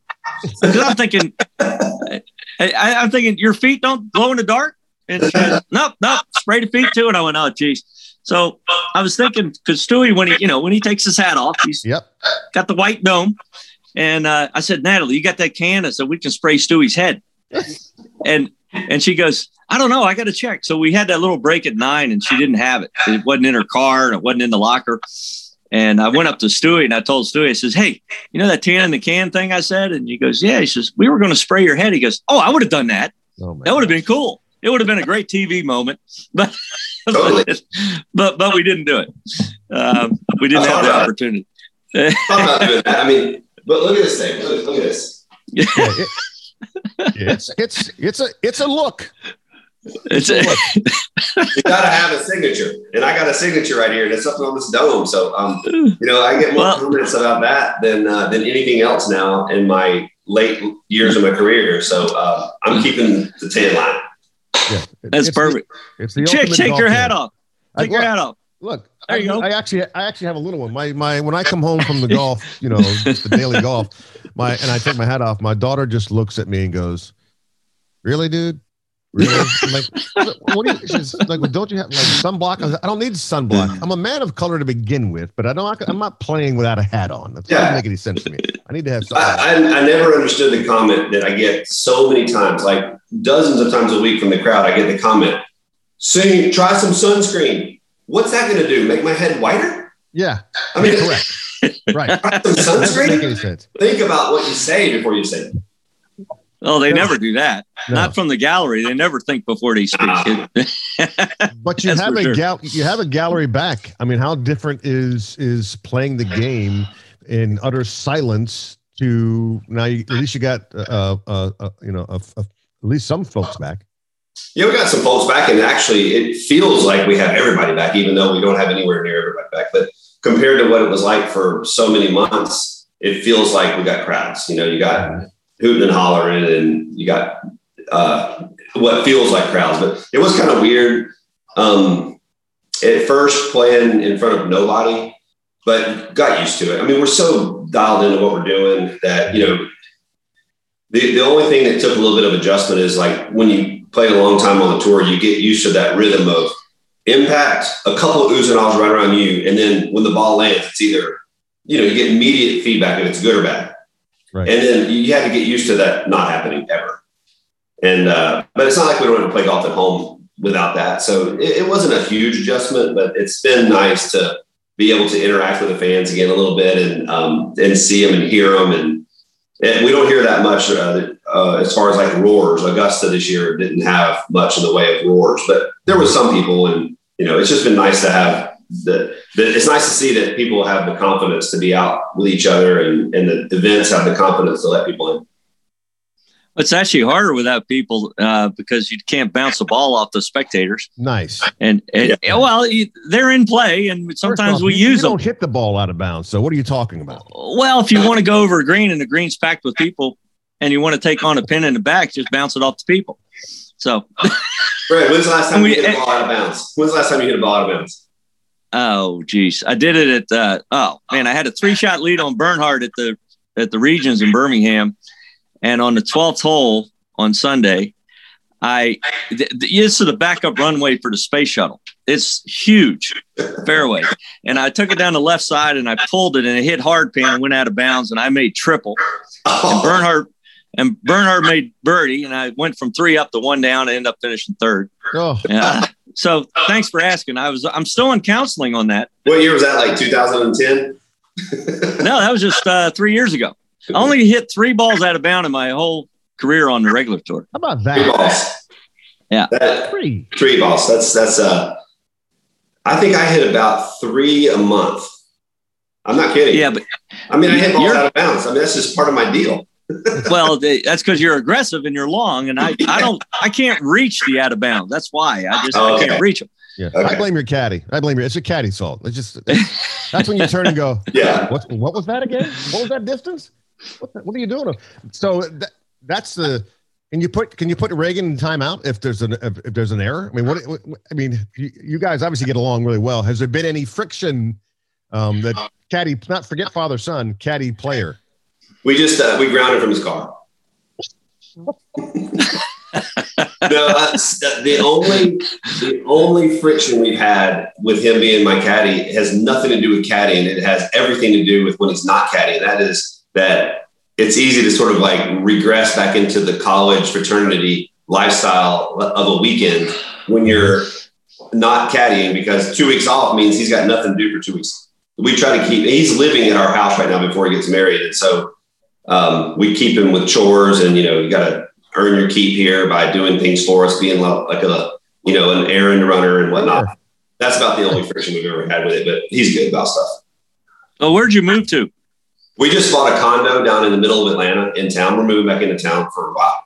I'm thinking, I, am thinking your feet don't glow in the dark. And she goes, nope, nope, spray the feet too. And I went, oh, geez. So I was thinking, because Stewie, when he, you know, when he takes his hat off, he's yep. got the white dome. And uh, I said, Natalie, you got that can? I said, we can spray Stewie's head. and and she goes, I don't know. I got to check. So we had that little break at nine and she didn't have it. It wasn't in her car and it wasn't in the locker. And I went up to Stewie and I told Stewie, I says, Hey, you know that tan in the can thing I said? And he goes, Yeah. He says, We were going to spray your head. He goes, Oh, I would have done that. Oh, that would have been cool. It would have been a great TV moment. <laughs> But totally. but but we didn't do it. Um, we didn't have the opportunity. I'm not doing that. I mean, but look at this thing. Look, look at this. Yeah, it, it's it's it's a it's a look. It's a, <laughs> you gotta have a signature, and I got a signature right here, and it's something on this dome. So, um, you know, I get more well, comments about that than uh, than anything else now in my late years of my career. So, uh, I'm keeping the tan line. Yeah, that's it's perfect. The, it's the Chick, take your hat off. Take I, your hat off. Look, there you I, go. I actually, I actually have a little one. My, my, when I come home from the golf, you know, just the daily golf, my, and I take my hat off. My daughter just looks at me and goes, "Really, dude? Really? like, what do you? She's like, well, don't you have like sunblock? I, don't need sunblock. Mm. I'm a man of color to begin with, but I don't. I'm not playing without a hat on. That doesn't make any sense to me. I need to have. <laughs> I, I, I never understood the comment that I get so many times, like dozens of times a week from the crowd. I get the comment, "Cink, try some sunscreen." What's that going to do? Make my head whiter? Yeah. I mean, correct. <laughs> right. sunscreen. Think about what you say before you say it. Oh, they never do that. No. Not from the gallery. They never think before they speak. Uh, <laughs> but you have a sure. gal- you have a gallery back. I mean, how different is is playing the game in utter silence to now? You, at least you got uh, uh, uh you know a, a, at least some folks back. Yeah, we got some folks back, and actually, it feels like we have everybody back, even though we don't have anywhere near everybody back. But compared to what it was like for so many months, it feels like we got crowds. You know, you got hooting and hollering, and you got uh, what feels like crowds. But it was kind of weird um, at first playing in front of nobody, but got used to it. I mean, we're so dialed into what we're doing that you know. The, the only thing that took a little bit of adjustment is like when you played a long time on the tour, you get used to that rhythm of impact, a couple of oohs and ahs right around you, and then when the ball lands, it's either you know you get immediate feedback if it's good or bad, right. and then you have to get used to that not happening ever. And uh, but it's not like we don't have to play golf at home without that. So it, it wasn't a huge adjustment, but it's been nice to be able to interact with the fans again a little bit and um, and see them and hear them and, and we don't hear that much uh, uh, as far as like roars. Augusta this year didn't have much in the way of roars, but there was some people, and you know, it's just been nice to have the, the. It's nice to see that people have the confidence to be out with each other, and, and the events have the confidence to let people in. It's actually harder without people uh, because you can't bounce the ball off the spectators. Nice. And, and yeah. well, they're in play, and sometimes off, we you, use you them. Don't hit the ball out of bounds. So what are you talking about? Well, if you want to go over a green and the green's packed with people, and you want to take on a pin in the back, just bounce it off the people. So, <laughs> Fred, when's the last time we, you hit a ball out of bounds? When's the last time you hit a ball out of bounds? Oh, geez, I did it at uh, oh man, I had a three shot lead on Bernhard at the at the regions in Birmingham, and on the twelfth hole on Sunday, I this is the backup runway for the space shuttle. It's huge fairway, and I took it down the left side and I pulled it and it hit hard pin and went out of bounds and I made triple. And Bernhard and Bernhard made birdie, and I went from three up to one down and ended up finishing third. Oh. Yeah. So thanks for asking. I was I'm still in counseling on that. What year was that? Like 2010? <laughs> no, that was just uh, three years ago. I only hit three balls out of bound in my whole career on the regular tour. How about that? Three balls. Yeah. That, three. Three balls. That's that's uh I think I hit about three a month. I'm not kidding. Yeah, but I mean I hit balls out of bounds. I mean that's just part of my deal well, that's because you're aggressive and you're long, and I, I don't, I can't reach the out of bounds. That's why I just oh. I can't reach them. Yeah, okay. I blame your caddy. I blame you. It's a caddy fault. It's just that's when you turn and go. <laughs> Yeah. What what was that again? What was that distance? What, the, what are you doing? So that, that's the. Can you put can you put Reagan in timeout if there's an if, if there's an error? I mean, what, what I mean, you, you, guys obviously get along really well. Has there been any friction um, that caddy not forget father son caddy player we just uh, we grounded from his car. <laughs> no, that's the only the only friction we've had with him being my caddy has nothing to do with caddying. It has everything to do with when he's not caddying. That is that it's easy to sort of like regress back into the college fraternity lifestyle of a weekend when you're not caddying because two weeks off means he's got nothing to do for two weeks. We try to keep. He's living at our house right now before he gets married, and so um, we keep him with chores and, you know, you got to earn your keep here by doing things for us, being like a, you know, an errand runner and whatnot. That's about the only friction we've ever had with it, but he's good about stuff. Oh, where'd you move to? We just bought a condo down in the middle of Atlanta in town. We're moving back into town for a while.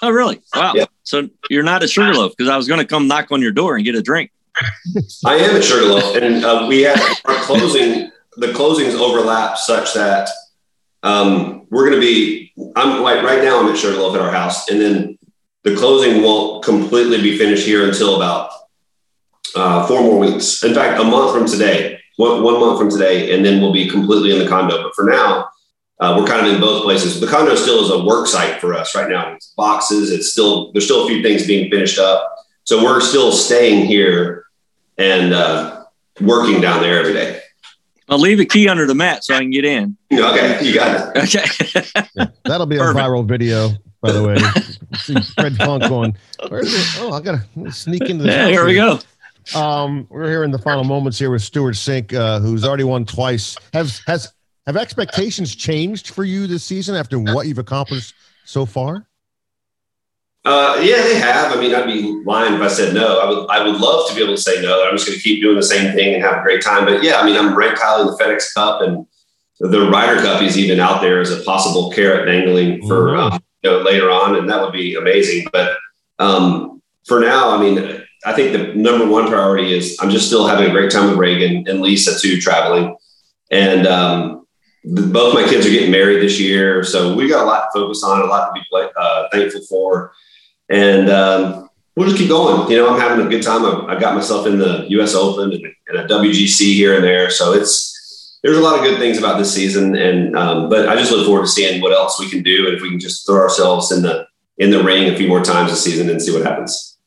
Oh, really? Wow. Yeah. So you're not at Sugarloaf because I was going to come knock on your door and get a drink. <laughs> I am at Sugarloaf, and uh, we have our closing. The closings overlap such that um, we're going to be, I'm like right now, I'm at Sugarloaf at our house, and then the closing won't completely be finished here until about uh, four more weeks. In fact, a month from today, one, one month from today, and then we'll be completely in the condo. But for now, uh, we're kind of in both places. The condo still is a work site for us right now. It's boxes. It's still there's still a few things being finished up. So we're still staying here and uh, working down there every day. I'll leave a key under the mat so I can get in. Okay, you got it. Okay. yeah, <laughs> that'll be Perfect. a viral video, by the way. <laughs> See Fred Funk going, where's it? Oh, I gotta sneak into the Yeah, here we go. Um, we're here in the final moments here with Stewart Cink, uh, who's already won twice. Have has have expectations changed for you this season after what you've accomplished so far? Uh, yeah, they have. I mean, I'd be lying if I said no. I would, I would love to be able to say no. I'm just going to keep doing the same thing and have a great time. But yeah, I mean, I'm ranked highly in the FedEx Cup, and the Ryder Cup is even out there as a possible carrot dangling for mm-hmm. um, you know, later on, and that would be amazing. But um, for now, I mean, I think the number one priority is I'm just still having a great time with Reagan and Lisa too, traveling, and um, the, both my kids are getting married this year, so we got a lot to focus on, a lot to be play, uh, thankful for and um, we'll just keep going. You know, I'm having a good time. I, I got myself in the U.S. Open and, and, a WGC here and there, so it's there's a lot of good things about this season. And um, but I just look forward to seeing what else we can do and if we can just throw ourselves in the in the ring a few more times this season and see what happens.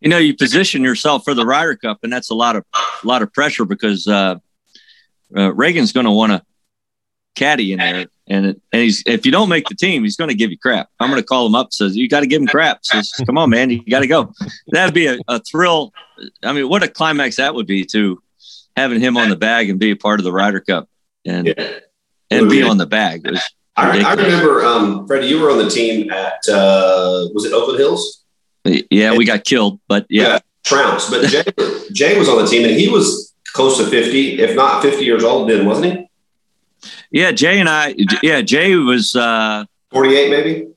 You know, you position yourself for the Ryder Cup, and that's a lot of a lot of pressure because uh, uh, Reagan's going to want to caddy in there. And, and he's if you don't make the team, he's going to give you crap. I'm going to call him up. Says you got to give him crap. Says come on, man, you got to go. That'd be a, a thrill. I mean, what a climax that would be to having him on the bag and be a part of the Ryder Cup and yeah. and be on the bag. I, I remember, um, Freddie, you were on the team at uh, was it Oakland Hills? Yeah, we got killed, but yeah, yeah trounce. But Jay, Jay was on the team, and he was close to fifty, if not fifty years old, then wasn't he? Yeah, Jay and I. Yeah, Jay was uh, forty-eight, maybe.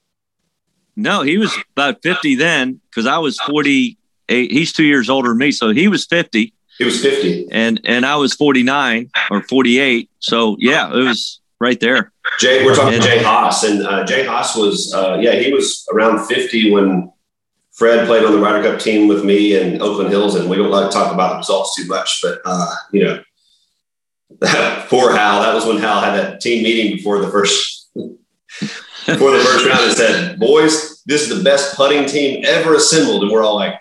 No, he was about fifty then, because I was forty-eight. He's two years older than me, so he was fifty. He was fifty, and and I was forty-nine or forty-eight. So yeah, it was right there. Jay, we're talking and, Jay Haas, and uh, Jay Haas was, uh, yeah, he was around fifty when Fred played on the Ryder Cup team with me in Oakland Hills, and we don't like to talk about the results too much, but uh, you know, <laughs> poor Hal. That was when Hal had that team meeting before the first before the first round and said, "Boys, this is the best putting team ever assembled," and we're all like,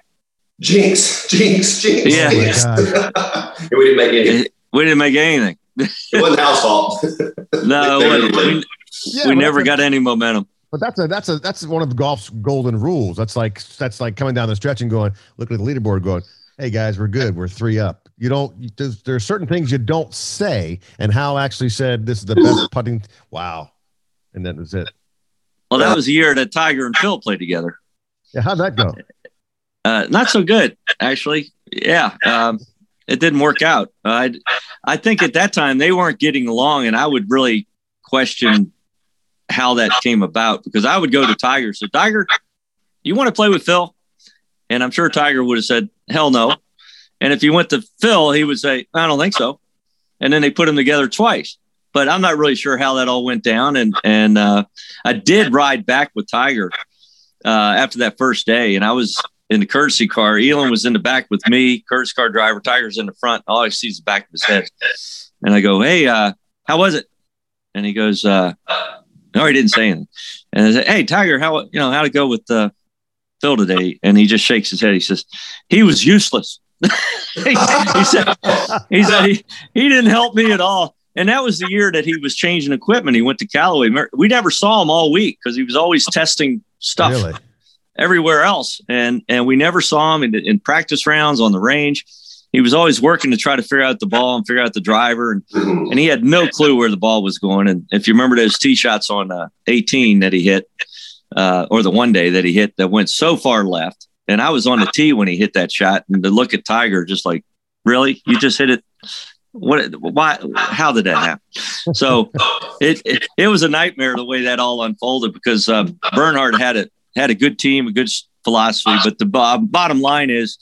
"Jinx, jinx, jinx!" Yeah, oh jinx. <laughs> and we didn't make any. We didn't make anything. it wasn't Hal's fault. <laughs> no, we, yeah, we never got any momentum. But that's a that's a that's one of golf's golden rules. That's like that's like coming down the stretch and going, looking at the leaderboard, going, "Hey guys, we're good. We're three up." You don't. There's, there are certain things you don't say. And Hal actually said, "This is the best <laughs> putting." Wow, and that was it. Well, that was the year that Tiger and Phil played together. Yeah, how'd that go? Uh, not so good, actually. Yeah, um, it didn't work out. I I think at that time they weren't getting along, and I would really question how that came about because I would go to Tiger. So Tiger, you want to play with Phil? And I'm sure Tiger would have said, hell no. And if you went to Phil, he would say, I don't think so. And then they put them together twice. But I'm not really sure how that all went down. And and uh, I did ride back with Tiger uh, after that first day, and I was in the courtesy car. Elin was in the back with me, courtesy car driver. Tiger's in the front. All I see is the back of his head. And I go, "Hey, uh, how was it?" And he goes, uh, no, he didn't say anything. And I said, "Hey, Tiger, how you know how to go with uh, Phil today?" And he just shakes his head. He says, "He was useless." <laughs> he, he, said, "He said he, he didn't help me at all." And that was the year that he was changing equipment. He went to Callaway. We never saw him all week because he was always testing stuff really? everywhere else, and and we never saw him in, in practice rounds on the range he was always working to try to figure out the ball and figure out the driver, and, and he had no clue where the ball was going. And if you remember those tee shots on uh, 18 that he hit, uh, or the one day that he hit that went so far left, and I was on the tee when he hit that shot, and to look at Tiger, just like, really, you just hit it. What? Why? How did that happen? So it, it, it was a nightmare the way that all unfolded because uh, Bernhard had it had a good team, a good philosophy, but the bottom line is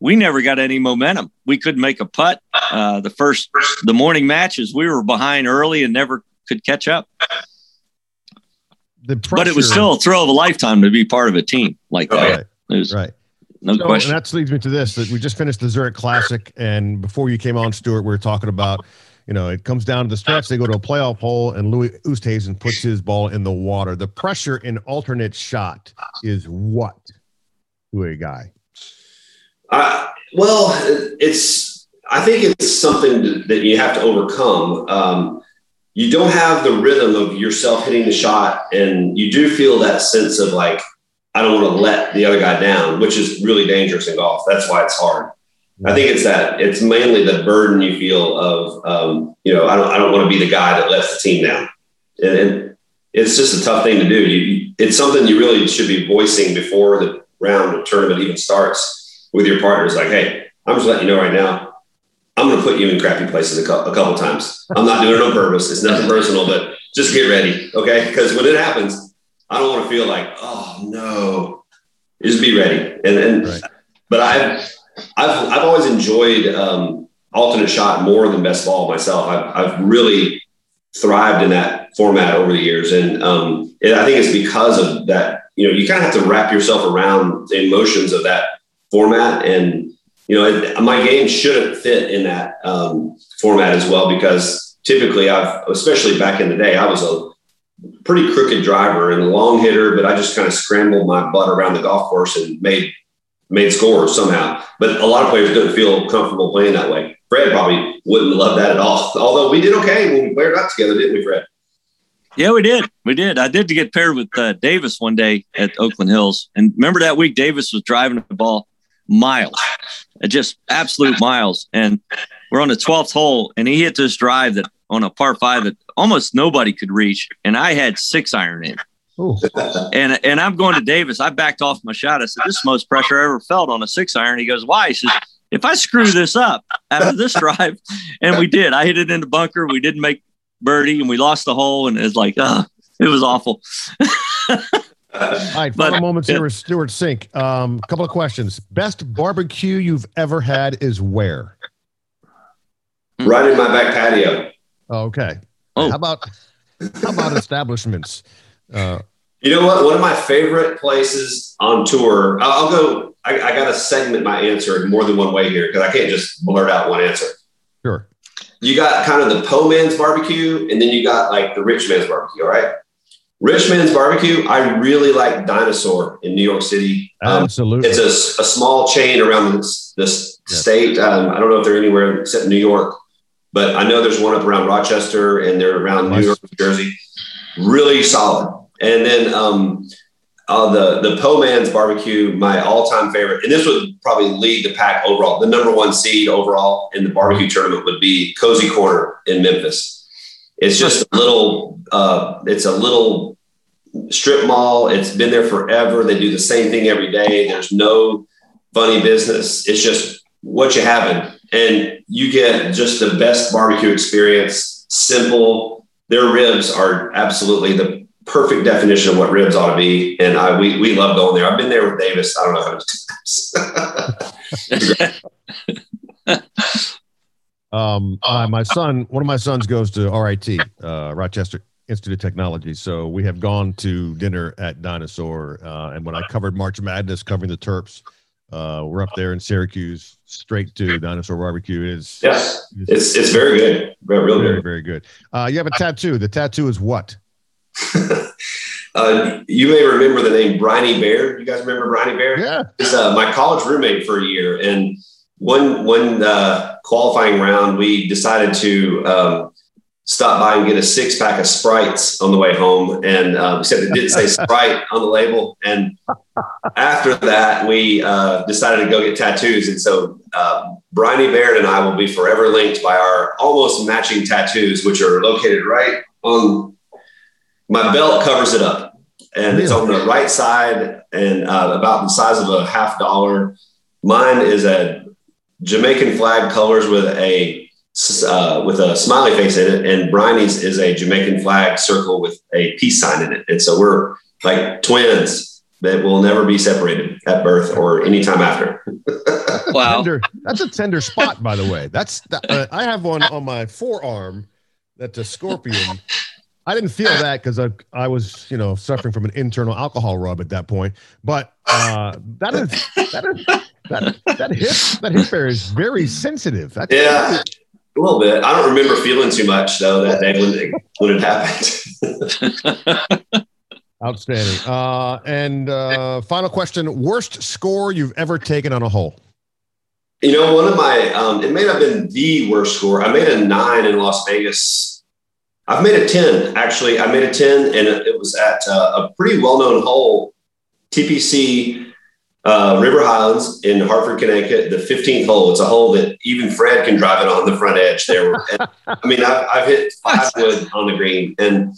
we never got any momentum. We couldn't make a putt. Uh, the first, the morning matches, we were behind early and never could catch up. Pressure, but it was still a thrill of a lifetime to be part of a team like that. Right. It was, right. No so, question. And that leads me to this: that we just finished the Zurich Classic, and before you came on, Stewart, we were talking about, you know, it comes down to the stretch. They go to a playoff hole, and Louis Oosthuizen puts his ball in the water. The pressure in alternate shot is what to a guy? Uh, well, it's. I think it's something that you have to overcome. Um, you don't have the rhythm of yourself hitting the shot, and you do feel that sense of like, I don't want to let the other guy down, which is really dangerous in golf. That's why it's hard. I think it's that it's mainly the burden you feel of, um, you know, I don't, I don't want to be the guy that lets the team down. And, and it's just a tough thing to do. You, it's something you really should be voicing before the round of tournament even starts with your partners, like, hey, I'm just letting you know right now, I'm going to put you in crappy places a, co- a couple times. I'm not doing it on purpose. It's nothing personal, but just get ready, okay? Because when it happens, I don't want to feel like, oh no, just be ready. And and right. but I've I've I've always enjoyed um, alternate shot more than best ball myself. I've I've really thrived in that format over the years, and um, and I think it's because of that. You know, you kind of have to wrap yourself around the emotions of that format. And, you know, my game shouldn't fit in that um, format as well, because typically I've, especially back in the day, I was a pretty crooked driver and a long hitter, but I just kind of scrambled my butt around the golf course and made, made scores somehow. But a lot of players didn't feel comfortable playing that way. Fred probably wouldn't love that at all. Although we did okay when we played out together, didn't we, Fred? Yeah, we did. We did. I did to get paired with uh, Davis one day at Oakland Hills. And remember that week, Davis was driving the ball miles, just absolute miles. And we're on the 12th hole, and he hit this drive that on a par five that almost nobody could reach, and I had six iron in. and and I'm going to Davis. I backed off my shot. I said, "This is the most pressure I ever felt on a six iron." He goes, "Why?" He says, "If I screw this up after this drive," <laughs> and we did. I hit it in the bunker. We didn't make birdie, and we lost the hole. And it's like, uh, it was awful. <laughs> All right, final but, moments yeah. here with Stewart Cink. Um, a couple of questions. Best barbecue you've ever had is where? Right in my back patio. Oh, okay. Oh. How about how about establishments? Uh, you know what? One of my favorite places on tour. I'll, I'll go. I, I got to segment my answer in more than one way here because I can't just blurt out one answer. Sure. You got kind of the po man's barbecue, and then you got like the rich man's barbecue. All right. Rich Man's Barbecue, I really like Dinosaur in New York City. Um, Absolutely. It's a, a, small chain around this, this yes. state. Um, I don't know if they're anywhere except New York, but I know there's one up around Rochester and they're around nice. New York, New Jersey. Really solid. And then um, uh, the the Po Man's Barbecue, my all time favorite, and this would probably lead the pack overall. The number one seed overall in the barbecue tournament would be Cozy Corner in Memphis. It's just a little. Uh, it's a little strip mall. It's been there forever. They do the same thing every day. There's no funny business. It's just what you having, and you get just the best barbecue experience. Simple. Their ribs are absolutely the perfect definition of what ribs ought to be, and I we we love going there. I've been there with Davis. I don't know how many times. <laughs> <laughs> Um, uh, my son, one of my sons goes to RIT, uh, Rochester Institute of Technology. So we have gone to dinner at Dinosaur. Uh, and when I covered March Madness, covering the Terps, uh, we're up there in Syracuse, straight to Dinosaur Barbecue. It is yes, it's it's very good, very real very good. very good. Uh, you have a tattoo. The tattoo is what? <laughs> uh, you may remember the name Briny Baird. You guys remember Briny Baird? Yeah, he's uh, my college roommate for a year, and one one uh, qualifying round, we decided to um, stop by and get a six pack of sprites on the way home, and um, except it didn't say <laughs> Sprite on the label. And after that, we uh, decided to go get tattoos, and so uh, Briny Baird and I will be forever linked by our almost matching tattoos, which are located right on my belt covers it up, and it's on the right side and uh, about the size of a half dollar. Mine is a Jamaican flag colors with a uh, with a smiley face in it, and Briny's is a Jamaican flag circle with a peace sign in it. And so we're like twins that will never be separated at birth or anytime after. <laughs> wow, tender, that's a tender spot, by the way. That's uh, I have one on my forearm that's a scorpion. I didn't feel that because I, I was, you know, suffering from an internal alcohol rub at that point. But uh, that is that is that that hip that hip area is very sensitive. That's yeah, very, a little bit. I don't remember feeling too much though that day when it, when it happened. <laughs> Outstanding. Uh, and uh, final question: Worst score you've ever taken on a hole? You know, one of my um, it may have been the worst score. I made a nine in Las Vegas. I've made a ten actually. I made a ten, and it was at uh, a pretty well-known hole, TPC uh, River Highlands in Hartford, Connecticut, the 15th hole. It's a hole that even Fred can drive it on the front edge there. <laughs> And, I mean, I've, I've, hit five wood on the green, and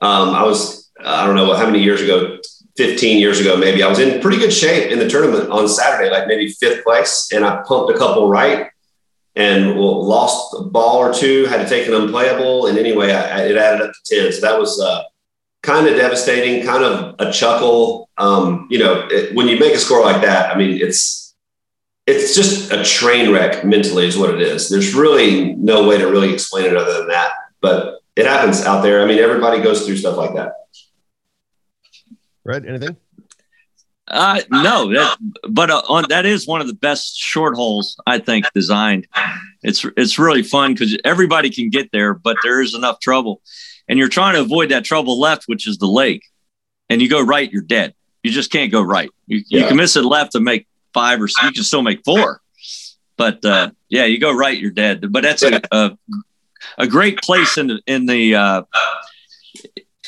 um, I was, I don't know how many years ago, 15 years ago, maybe I was in pretty good shape in the tournament on Saturday, like maybe fifth place, and I pumped a couple right and lost a ball or two, had to take an unplayable. And anyway, I, it added up to 10. So that was, uh, kind of devastating, kind of a chuckle. Um, you know, it, when you make a score like that, I mean, it's it's just a train wreck mentally, is what it is. There's really no way to really explain it other than that, but it happens out there. I mean, everybody goes through stuff like that. Right? Anything? Uh, no, that, but uh, on, that is one of the best short holes I think designed. It's it's really fun because everybody can get there, but there is enough trouble and you're trying to avoid that trouble left, which is the lake, and you go right, you're dead. You just can't go right. You, yeah. you can miss it left to make five or you can still make four, but uh, yeah, you go right, you're dead. But that's a a, a great place in the in the uh,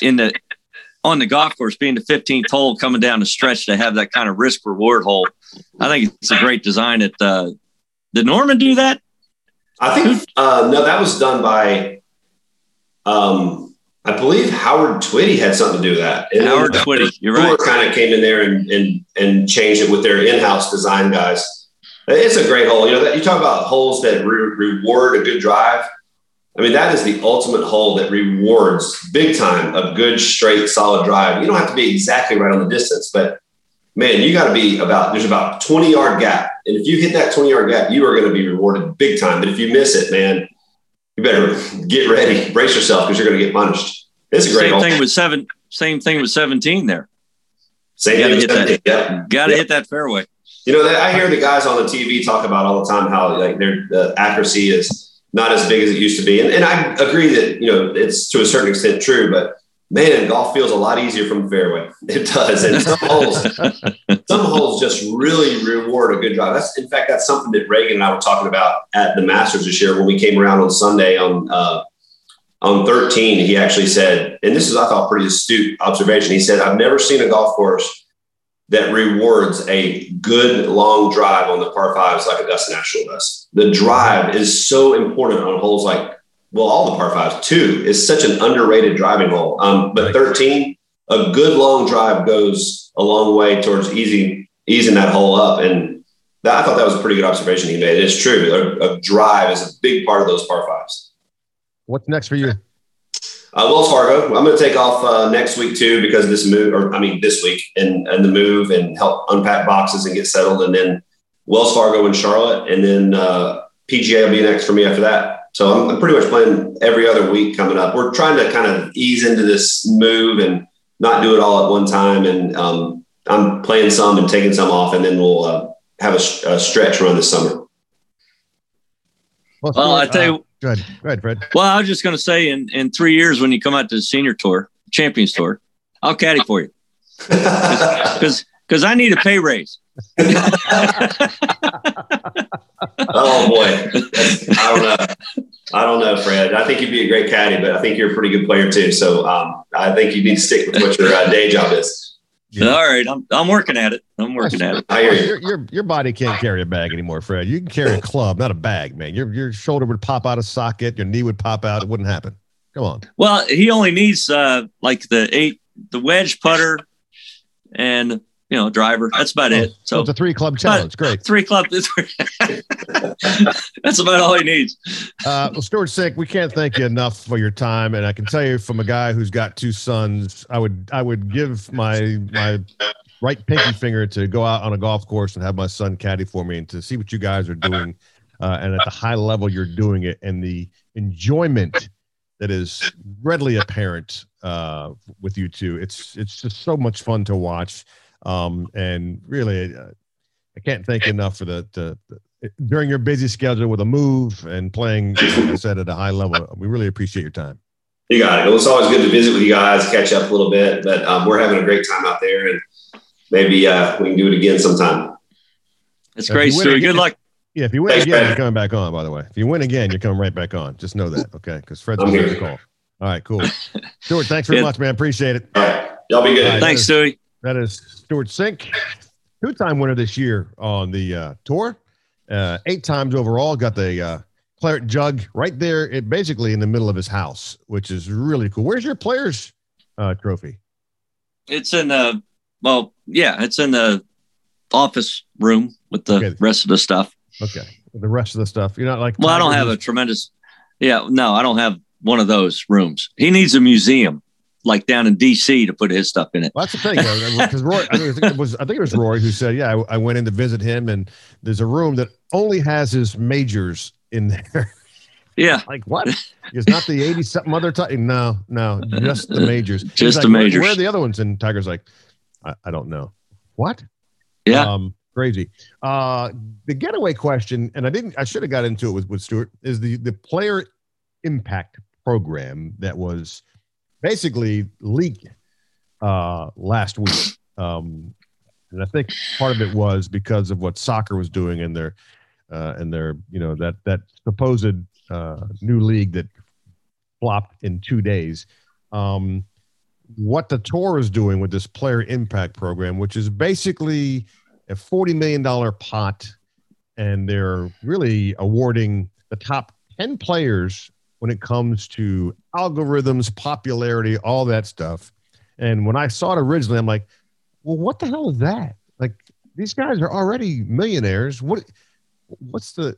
in the on the golf course, being the 15th hole coming down the stretch to have that kind of risk reward hole. I think it's a great design. At uh, did Norman do that? I think uh, no, that was done by um, I believe Howard Twitty had something to do with that. And Howard Twitty, you're right. Kind of came in there and, and and changed it with their in-house design guys. It's a great hole. You know, that, you talk about holes that re- reward a good drive. I mean, that is the ultimate hole that rewards big time a good, straight, solid drive. You don't have to be exactly right on the distance, but man, you got to be about there's about 20 yard gap. And if you hit that 20 yard gap, you are going to be rewarded big time. But if you miss it, man, you better get ready, brace yourself because you're going to get punished. It's a great same hole. thing with seven. Same thing with 17 there. Same gotta thing hit with that. yeah. Got to Yeah. hit that fairway. You know, I hear the guys on the TV talk about all the time how like their the accuracy is not as big as it used to be, and, and I agree that you know it's to a certain extent true. But man, golf feels a lot easier from the fairway. <laughs> It does, and some holes, <laughs> some holes just really reward a good drive. That's in fact that's something that Reagan and I were talking about at the Masters this year when we came around on Sunday on. Uh, on 13, he actually said, and this is, I thought, pretty astute observation. He said, I've never seen a golf course that rewards a good long drive on the par fives like Augusta National does. The drive is so important on holes like, well, all the par fives too, is such an underrated driving hole. Um, but 13, a good long drive goes a long way towards easy, easing that hole up. And that, I thought that was a pretty good observation he made. It is true. A, a drive is a big part of those par fives. What's next for you? Uh, Wells Fargo. I'm going to take off uh, next week too because of this move, or I mean this week, and and the move and help unpack boxes and get settled, and then Wells Fargo in Charlotte, and then uh, PGA will be next for me after that. So I'm, I'm pretty much playing every other week coming up. We're trying to kind of ease into this move and not do it all at one time, and um, I'm playing some and taking some off, and then we'll uh, have a, a stretch run this summer. Well, I tell you, uh, go ahead, Fred. well, I was just going to say, in in three years when you come out to the senior tour, Champions Tour, I'll caddy for you <laughs> because because I need a pay raise. <laughs> Oh boy, That's- I don't know. I don't know, Fred. I think you'd be a great caddy, but I think you're a pretty good player too. So um, I think you need to stick with what your uh, day job is. Yeah. All right, I'm I'm working at it. I'm working at it. I hear you. Your, your your body can't carry a bag anymore, Fred. You can carry a <laughs> club, not a bag, man. Your your shoulder would pop out of socket, your knee would pop out. It wouldn't happen. Come on. Well, he only needs uh like the eight, the wedge putter, and you know driver. That's about it. So So it's a three club challenge. Great. three club. <laughs> That's about all he needs. Uh, well, Stewart Cink, we can't thank you enough for your time, and I can tell you from a guy who's got two sons, I would I would give my my right pinky finger to go out on a golf course and have my son caddy for me, and to see what you guys are doing, uh, and at the high level you're doing it, and the enjoyment that is readily apparent uh, with you two. It's it's just so much fun to watch, um, and really, uh, I can't thank you enough for the, the, the during your busy schedule with a move and playing, like I said, at a high level. We really appreciate your time. You got it. Well, it's always good to visit with you guys, catch up a little bit. But um, we're having a great time out there, and maybe uh, we can do it again sometime. That's If great, you Stewart. Good luck. Yeah, if you win Thanks, again, Fred. you're coming back on. By the way, if you win again, you're coming right back on. Just know that, okay? Because Fred's I'm going to call. All right, cool. <laughs> Stewart, thanks very Yeah. much, man. Appreciate it. All right, y'all be good. All right. Thanks, Stewie. That is Stewart Cink, two-time winner this year on the uh, tour, uh, eight times overall. Got the uh, claret jug right there, it, basically in the middle of his house, which is really cool. Where's your players' uh, trophy? It's in the well, yeah, it's in the office room with the Okay. rest of the stuff. Okay, the rest of the stuff. You're not like. Well, I don't have a tremendous. Yeah, no, I don't have one of those rooms. He needs a museum, like down in D.C., to put his stuff in it. Well, that's the thing, because Roy, I think it was, I think it was Roy who said, "Yeah, I, I went in to visit him, and there's a room that only has his majors in there." <laughs> Yeah, like what? It's not the eighty something other time. No, no, just the majors. <laughs> Just like, the "Where- majors." Where, are the other ones? And Tiger's like, I, I don't know. What? yeah. Um, crazy. Uh, the getaway question, and I didn't. I should have got into it with with Stewart. Is the the player impact program that was basically leaked uh, last week. Um, and I think part of it was because of what soccer was doing in their uh, and their you know that that supposed uh, new league that flopped in two days. Um, what the tour is doing with this player impact program, which is basically a forty million dollar pot, and they're really awarding the top ten players when it comes to algorithms, popularity, all that stuff. And when I saw it originally, I'm like, well, what the hell is that? Like these guys are already millionaires. What what's the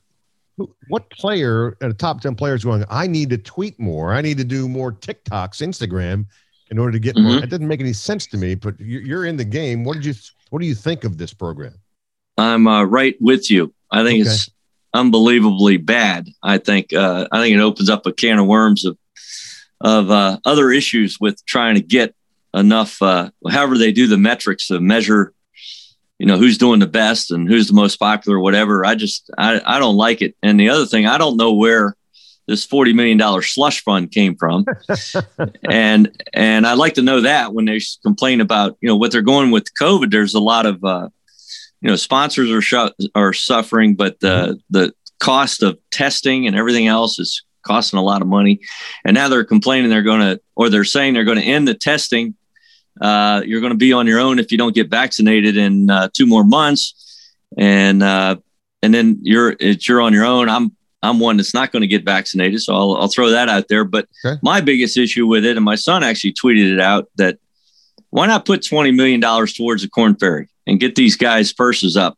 what player a top 10 players going, I need to tweet more. I need to do more TikToks, Instagram in order to get mm-hmm. more. It doesn't make any sense to me, but you're in the game. What did you, what do you think of this program? I'm uh, right with you. I think okay. it's unbelievably bad. I think, uh, I think it opens up a can of worms of, of uh, other issues with trying to get enough, uh, however they do the metrics to measure you know who's doing the best and who's the most popular whatever. I just i, I don't like it. And the other thing i don't know where this 40 million dollar slush fund came from. <laughs> And and i'd like to know that when they complain about you know what they're going with covid there's a lot of uh, you know sponsors are sh- are suffering but the mm-hmm. the cost of testing and everything else is costing a lot of money and now they're complaining they're going to or they're saying they're going to end the testing uh, you're going to be on your own if you don't get vaccinated in uh, two more months, and uh, and then you're it's you're on your own. I'm I'm one that's not going to get vaccinated, so I'll I'll throw that out there. But okay. my biggest issue with it, and my son actually tweeted it out that why not put twenty million dollars towards the Korn Ferry and get these guys' purses up?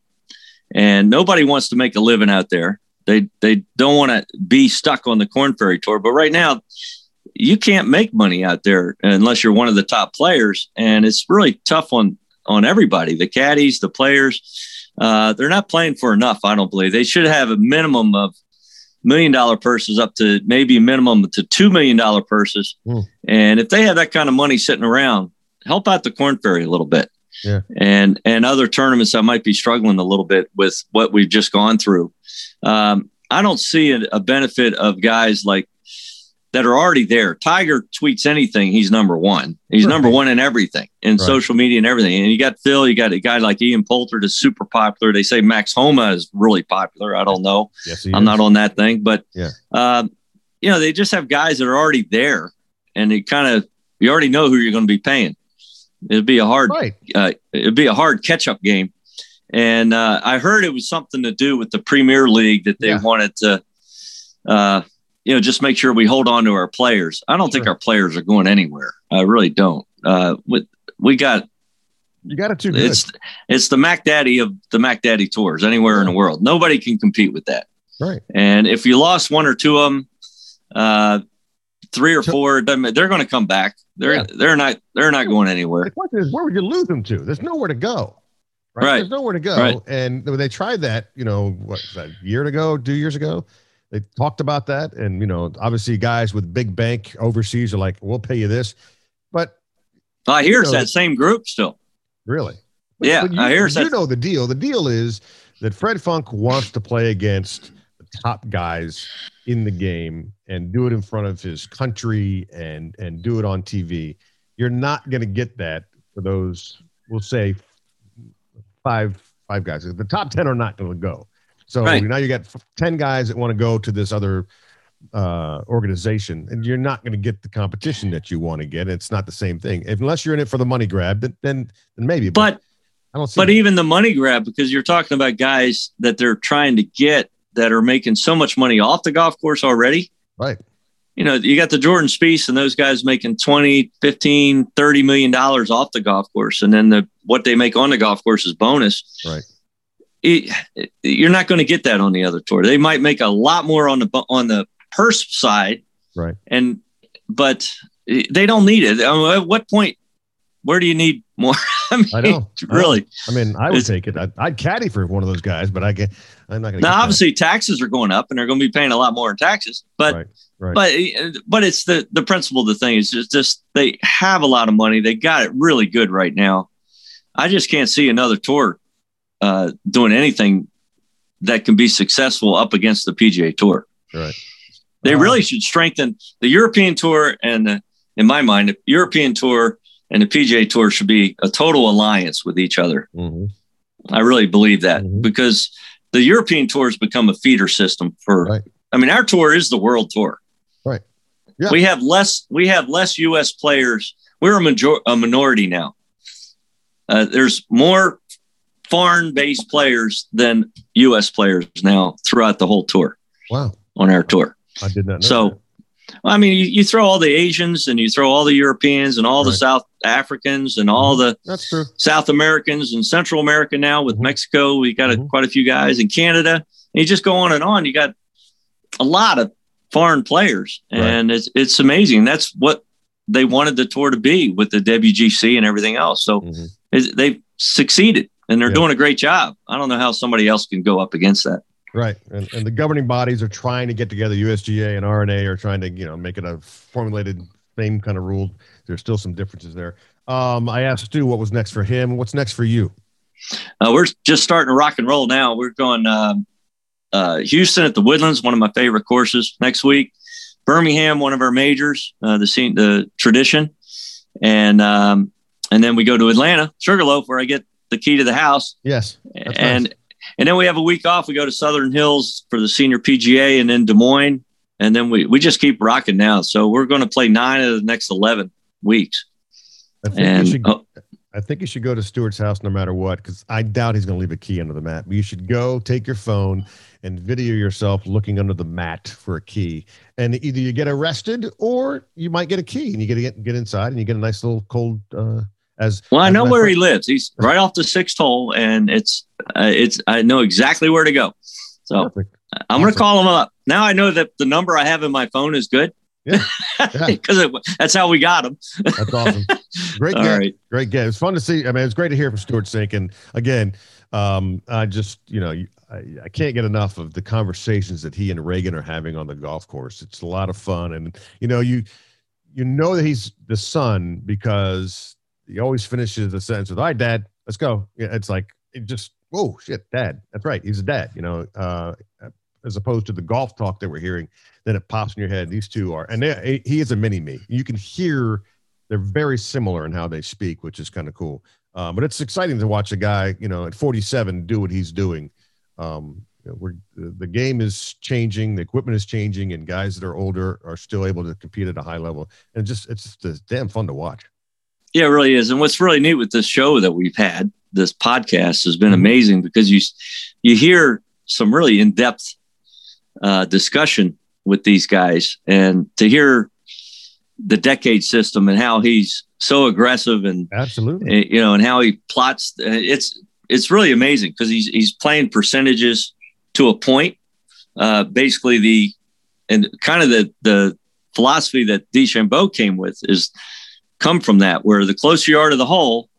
And nobody wants to make a living out there. They they don't want to be stuck on the Korn Ferry tour. But right now, you can't make money out there unless you're one of the top players, and it's really tough on on everybody. The caddies, the players, uh, they're not playing for enough. I don't believe they should have a minimum of million dollar purses up to maybe minimum to two million dollar purses. Mm. And if they have that kind of money sitting around, help out the Korn Ferry a little bit. Yeah. And and other tournaments I might be struggling a little bit with what we've just gone through. Um, I don't see a, a benefit of guys like that are already there. Tiger tweets anything, he's number one. He's right. number one in everything, in right. social media and everything. And you got Phil, you got a guy like Ian Poulter is super popular. They say Max Homa is really popular. I don't know. Yes, I'm is. not on that thing, but yeah. Uh, you know, they just have guys that are already there, and it kind of you already know who you're going to be paying. It'd be a hard, right. uh, it'd be a hard catch up game. And uh, I heard it was something to do with the Premier League that they yeah. wanted to. Uh, you know, just make sure we hold on to our players. I don't sure. think our players are going anywhere. I really don't. Uh, with, we got you got it too. Good. It's it's the Mac Daddy of the Mac Daddy tours anywhere in the world. Nobody can compete with that. Right. And if you lost one or two of them, uh, three or four, they're going to come back. They're yeah. they're not they're not going anywhere. The question is, where would you lose them to? There's nowhere to go. Right. right. There's nowhere to go. Right. And when they tried that, you know, what that year ago, two years ago, they talked about that, and you know, obviously, guys with big bank overseas are like, "We'll pay you this," but I hear it's know, that same group still. Really? But, yeah, but you, I hear. You know the deal. The deal is that Fred Funk wants to play against top guys in the game and do it in front of his country and and do it on TV. You're not going to get that for those. We'll say five five guys. The top ten are not going to go. So right. now you got 10 guys that want to go to this other uh, organization, and you're not going to get the competition that you want to get. It's not the same thing. If, unless you're in it for the money grab, then then, then maybe. But, but I don't. but that. even the money grab, because you're talking about guys that they're trying to get that are making so much money off the golf course already. Right. You know, you got the Jordan Spieth and those guys making 20, 15, 30 million dollars off the golf course. And then the what they make on the golf course is bonus. Right it, you're not going to get that on the other tour. They might make a lot more on the on the purse side, right? And but they don't need it. at what point? Where do you need more? <laughs> I, mean, I know. Really? I mean, I would take it. I'd, I'd, caddy for one of those guys, but I get. I'm not going to. Now, obviously, that. taxes are going up, and they're going to be paying a lot more in taxes. But right, right. but but it's the the principle of the thing is just just they have a lot of money. They got it really good right now. I just can't see another tour uh, doing anything that can be successful up against the PGA Tour. Right. They uh, really should strengthen the European Tour, and the, in my mind, the European Tour and the PGA Tour should be a total alliance with each other. Mm-hmm. I really believe that mm-hmm. because the European Tour has become a feeder system for. Right. I mean, our tour is the world tour. Right. Yeah. We have less. We have less U.S. players. We're a major a minority now. Uh, there's more foreign based players than U.S. players now throughout the whole tour. Wow. On our tour. I did not know. So, that. Well, I mean, you, you, throw all the Asians and you throw all the Europeans and all right. the South Africans and all the that's true South Americans and Central America now with mm-hmm. Mexico. We got a, mm-hmm. quite a few guys in Canada. And you just go on and on. You got a lot of foreign players, and right. it's it's amazing. That's what they wanted the tour to be with the WGC and everything else. So mm-hmm. they've succeeded, and they're yeah. doing a great job. I don't know how somebody else can go up against that. Right, and, and the governing bodies are trying to get together. USGA and R&A are trying to you know make it a formulated same kind of rule. There's still some differences there. Um, I asked Stu what was next for him. What's next for you? Uh, we're just starting to rock and roll now. We're going um, uh, Houston at the Woodlands, one of my favorite courses next week. Birmingham, one of our majors, uh, the scene, the tradition, and um, and then we go to Atlanta, Sugarloaf, where I get the key to the house. Yes, and nice. And then we have a week off. We go to Southern Hills for the senior PGA and then Des Moines. And then we, we just keep rocking now. So we're going to play nine of the next 11 weeks. I think, and, you, should, oh, I think you should go to Stewart's house no matter what, because I doubt he's going to leave a key under the mat. But you should go take your phone and video yourself looking under the mat for a key. And either you get arrested or you might get a key and you get, get, get inside and you get a nice little cold uh, as well, I know where he lives. He's right off the sixth hole, and it's uh, it's I know exactly where to go. So Perfect. I'm going to call him up now. I know that the number I have in my phone is good. Yeah, because <laughs> yeah. that's how we got him. that's awesome. <laughs> Great game. Right. Great game. It's fun to see. I mean, it's great to hear from Stewart Cink, And again, um, I just you know I, I can't get enough of the conversations that he and Reagan are having on the golf course. It's a lot of fun, and you know you you know that he's the son because he always finishes the sentence with, "All right, Dad, let's go." It's like it just, whoa, shit, Dad. That's right, he's a dad. You know, uh, as opposed to the golf talk that we're hearing, then it pops in your head. These two are, and they, he is a mini me. You can hear they're very similar in how they speak, which is kind of cool. Um, but it's exciting to watch a guy, you know, at 47 do what he's doing. Um, you know, we're, the game is changing, the equipment is changing, and guys that are older are still able to compete at a high level. And just it's just damn fun to watch. Yeah, it really is. And what's really neat with this show that we've had, this podcast has been mm-hmm. amazing because you you hear some really in depth uh, discussion with these guys, and to hear the decade system and how he's so aggressive and absolutely, eh, you know, and how he plots. Uh, it's it's really amazing because he's he's playing percentages to a point. Uh, basically, the and kind of the the philosophy that DeChambeau came with is come from that, where the closer you are to the hole,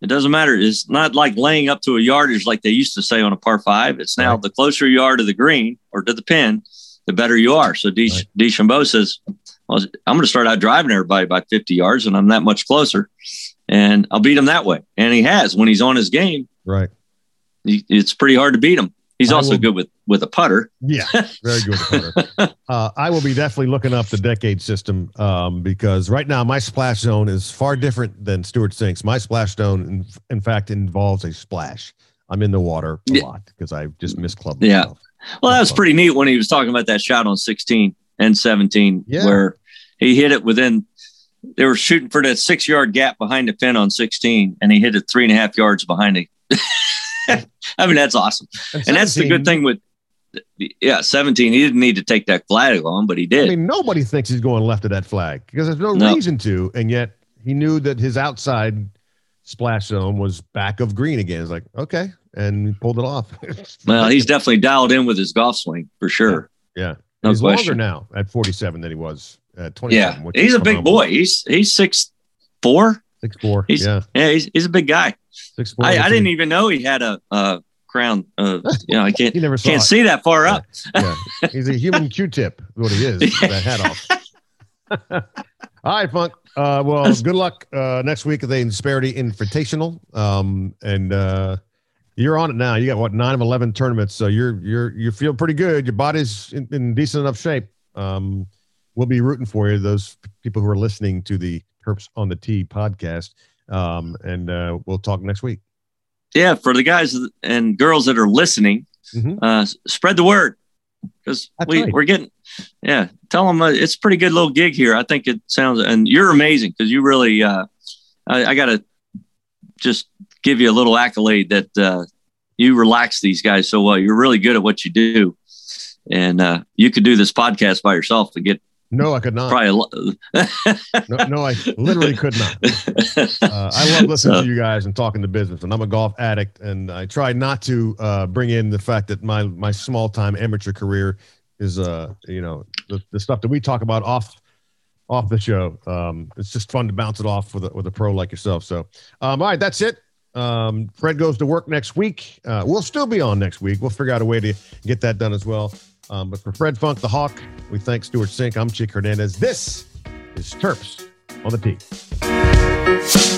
it doesn't matter. It's not like laying up to a yardage like they used to say on a par five. It's now right. the closer you are to the green or to the pin, the better you are. So D- right. DeChambeau says, well, I'm going to start out driving everybody by 50 yards and I'm that much closer and I'll beat him that way. And he has when he's on his game. Right. He, it's pretty hard to beat him. He's also will, good with with a putter. Yeah, very good with a putter. <laughs> uh, I will be definitely looking up the decade system um, because right now my splash zone is far different than Stewart Cink's. My splash zone, in, in fact, involves a splash. I'm in the water a yeah. lot because I just misclubbed yeah. myself. Well, that was pretty neat when he was talking about that shot on 16 and 17, yeah. where he hit it within. They were shooting for that six yard gap behind the pin on 16, and he hit it three and a half yards behind it. <laughs> <laughs> I mean, that's awesome. And, and that's the good thing with, yeah, 17. He didn't need to take that flag along, but he did. I mean, nobody thinks he's going left of that flag because there's no, no. reason to. And yet he knew that his outside splash zone was back of green again. It's like, okay. And he pulled it off. <laughs> well, he's definitely dialed in with his golf swing for sure. Yeah. yeah. No he's question. longer now at 47 than he was at 27. Yeah. He's a big boy. He's, he's six, four. Six, four. He's, yeah. Yeah. He's, he's a big guy. Six, four, I, I didn't even know he had a, a crown. Uh, you know, I can't <laughs> he never can't it. see that far yeah. up. yeah, he's a human <laughs> Q-tip. What he is, that hat off. <laughs> All right, Funk. Uh, well, good luck uh, next week at the Insperity Invitational. Um, and uh, you're on it now. You got what nine of eleven tournaments, so you're you're you feel pretty good. Your body's in, in decent enough shape. Um, we'll be rooting for you. Those people who are listening to the Terps on the Tee podcast. Um, and uh, we'll talk next week. Yeah, for the guys and girls that are listening, mm-hmm. uh, spread the word because we, right. we're getting, yeah, tell them uh, it's a pretty good little gig here. I think it sounds, and you're amazing because you really, uh, I, I got to just give you a little accolade that uh, you relax these guys so well. You're really good at what you do. And uh, you could do this podcast by yourself and get No, I could not. Probably. no, no, I literally could not. Uh, I love listening to you guys and talking to business, and I'm a golf addict, and I try not to uh, bring in the fact that my my small time amateur career is, uh, you know, the, the stuff that we talk about off off the show. Um, it's just fun to bounce it off with a, with a pro like yourself. So, um, all right, that's it. Um, Fred goes to work next week. Uh, we'll still be on next week. We'll figure out a way to get that done as well. Um, but for Fred Funk, the Hawk, we thank Stewart Cink. I'm Chick Hernandez. This is Terps on the tee.